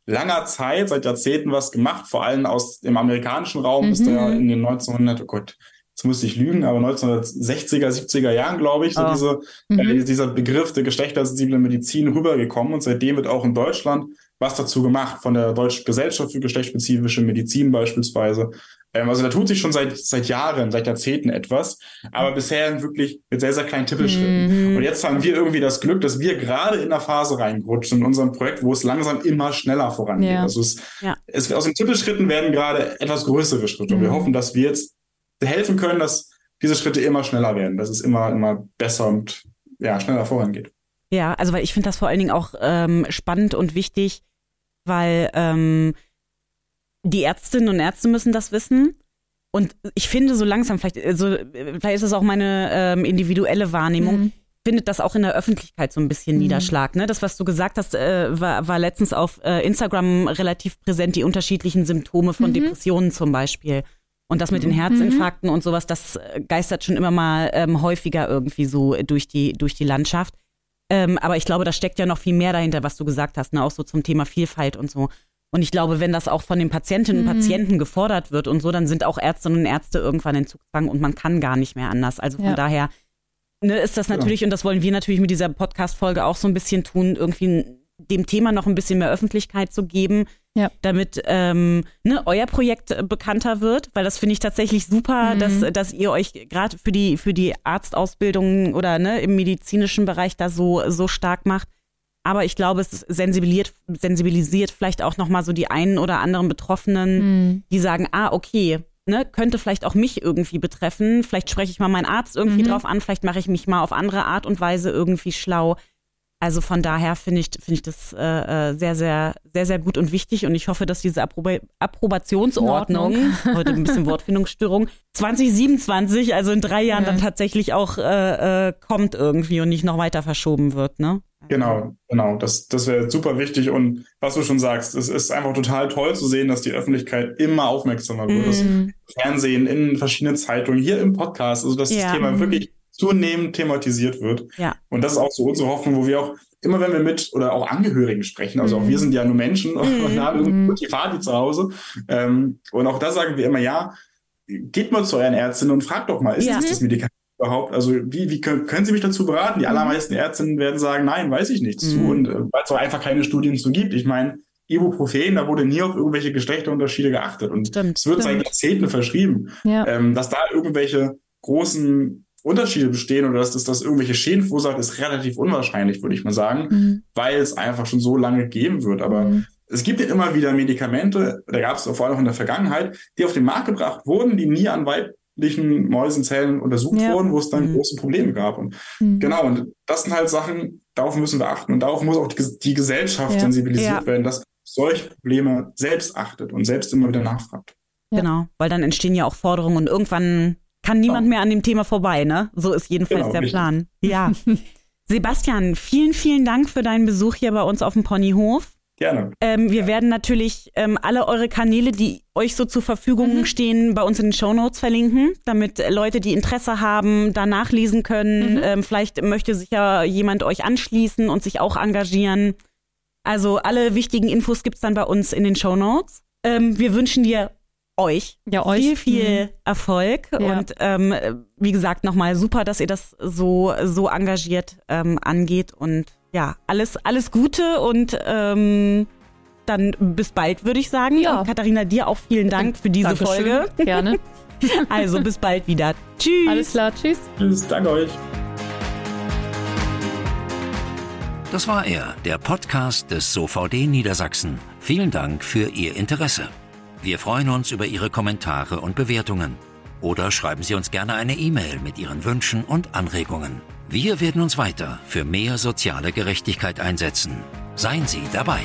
langer Zeit, seit Jahrzehnten was gemacht. Vor allem aus dem amerikanischen Raum ist Mhm. da ja in den 1900, oh Gott, jetzt muss ich lügen, aber 1960er, 70er Jahren, glaube ich, so Oh. diese, Mhm. äh, dieser Begriff der geschlechtersensiblen Medizin rübergekommen. Und seitdem wird auch in Deutschland was dazu gemacht, von der Deutschen Gesellschaft für geschlechtsspezifische Medizin beispielsweise. Ähm, also da tut sich schon seit, seit Jahren, seit Jahrzehnten etwas, aber bisher wirklich mit sehr, sehr kleinen Tippelschritten. Mhm. Und jetzt haben wir irgendwie das Glück, dass wir gerade in einer Phase reingerutscht in unserem Projekt, wo es langsam immer schneller vorangeht. Ja. Also es, Ja. es, aus den Tippelschritten werden gerade etwas größere Schritte. Und wir Mhm. hoffen, dass wir jetzt helfen können, dass diese Schritte immer schneller werden, dass es immer, immer besser und ja, schneller vorangeht. Ja, also weil ich finde das vor allen Dingen auch ähm, spannend und wichtig, weil ähm, die Ärztinnen und Ärzte müssen das wissen. Und ich finde so langsam, vielleicht, also, vielleicht ist es auch meine ähm, individuelle Wahrnehmung, Mhm. findet das auch in der Öffentlichkeit so ein bisschen Mhm. Niederschlag. Ne? Das, was du gesagt hast, äh, war, war letztens auf äh, Instagram relativ präsent, die unterschiedlichen Symptome von Mhm. Depressionen zum Beispiel. Und das mit den Mhm. Herzinfarkten und sowas, das äh, geistert schon immer mal ähm, häufiger irgendwie so durch die, durch die Landschaft. Ähm, aber ich glaube, da steckt ja noch viel mehr dahinter, was du gesagt hast, ne? auch so zum Thema Vielfalt und so. Und ich glaube, wenn das auch von den Patientinnen und Mhm. Patienten gefordert wird und so, dann sind auch Ärztinnen und Ärzte irgendwann in Zugzwang und man kann gar nicht mehr anders. Also von Ja. daher ne, ist das natürlich, und das wollen wir natürlich mit dieser Podcast-Folge auch so ein bisschen tun, irgendwie dem Thema noch ein bisschen mehr Öffentlichkeit zu geben, Ja. damit ähm, ne, euer Projekt bekannter wird, weil das finde ich tatsächlich super, Mhm. dass, dass ihr euch gerade für die, für die Arztausbildung oder ne, im medizinischen Bereich da so, so stark macht. Aber ich glaube, es sensibilisiert, sensibilisiert vielleicht auch nochmal so die einen oder anderen Betroffenen, Mhm. die sagen, ah, okay, ne, könnte vielleicht auch mich irgendwie betreffen. Vielleicht spreche ich mal meinen Arzt irgendwie Mhm. drauf an, vielleicht mache ich mich mal auf andere Art und Weise irgendwie schlau. Also von daher finde ich, finde ich das äh, äh, sehr, sehr, sehr, sehr gut und wichtig. Und ich hoffe, dass diese Approba Approbationsordnung, heute ein bisschen Wortfindungsstörung, 2027, also in drei Jahren, ja. dann tatsächlich auch äh, äh, kommt irgendwie und nicht noch weiter verschoben wird, ne? Genau, genau. Das, das wäre super wichtig. Und was du schon sagst, es ist einfach total toll zu sehen, dass die Öffentlichkeit immer aufmerksamer wird. Mm. Das Fernsehen, in verschiedenen Zeitungen, hier im Podcast, also dass ja. das Thema wirklich zunehmend thematisiert wird. Ja. Und das ist auch so unsere Hoffnung, wo wir auch immer, wenn wir mit oder auch Angehörigen sprechen, also auch wir mhm. sind ja nur Menschen mhm. und haben die Vati zu Hause. Ähm, und auch da sagen wir immer, ja, geht mal zu euren Ärztinnen und fragt doch mal, ist ja. das das Medikament überhaupt? Also wie, wie können, können Sie mich dazu beraten? Die mhm. allermeisten Ärztinnen werden sagen, nein, weiß ich nichts zu. Und äh, weil es auch einfach keine Studien zu gibt. Ich meine, Ibuprofen, da wurde nie auf irgendwelche Geschlechterunterschiede geachtet. Und stimmt, es wird seit Jahrzehnten verschrieben, ja. ähm, dass da irgendwelche großen Unterschiede bestehen oder dass das, dass irgendwelche Schäden verursacht, ist relativ unwahrscheinlich, würde ich mal sagen, mhm. weil es einfach schon so lange gegeben wird. Aber mhm. es gibt ja immer wieder Medikamente, da gab es vor allem auch in der Vergangenheit, die auf den Markt gebracht wurden, die nie an weiblichen Mäusenzellen untersucht ja. wurden, wo es dann mhm. große Probleme gab. Und mhm. genau, und das sind halt Sachen, darauf müssen wir achten und darauf muss auch die, die Gesellschaft ja. sensibilisiert ja. werden, dass solche Probleme selbst achtet und selbst immer wieder nachfragt. Genau, weil dann entstehen ja auch Forderungen und irgendwann kann niemand mehr an dem Thema vorbei, ne? So ist jedenfalls genau, der richtig. Plan. Ja. Sebastian, vielen, vielen Dank für deinen Besuch hier bei uns auf dem Ponyhof. Gerne. Ähm, wir werden natürlich ähm, alle eure Kanäle, die euch so zur Verfügung mhm. stehen, bei uns in den Show Notes verlinken, damit Leute, die Interesse haben, da nachlesen können. Mhm. Ähm, vielleicht möchte sich ja jemand euch anschließen und sich auch engagieren. Also alle wichtigen Infos gibt's dann bei uns in den Show Notes. Ähm, wir wünschen dir euch. Ja, euch. Viel, viel mhm. Erfolg. Ja. Und ähm, wie gesagt, nochmal super, dass ihr das so, so engagiert ähm, angeht. Und ja, alles, alles Gute und ähm, dann bis bald, würde ich sagen. Ja. Und Katharina, dir auch vielen Dank für diese Dankeschön. Folge. Gerne. Also bis bald wieder. Tschüss. Alles klar, tschüss. Tschüss, danke euch. Das war er, der Podcast des SOVD Niedersachsen. Vielen Dank für Ihr Interesse. Wir freuen uns über Ihre Kommentare und Bewertungen. Oder schreiben Sie uns gerne eine E-Mail mit Ihren Wünschen und Anregungen. Wir werden uns weiter für mehr soziale Gerechtigkeit einsetzen. Seien Sie dabei.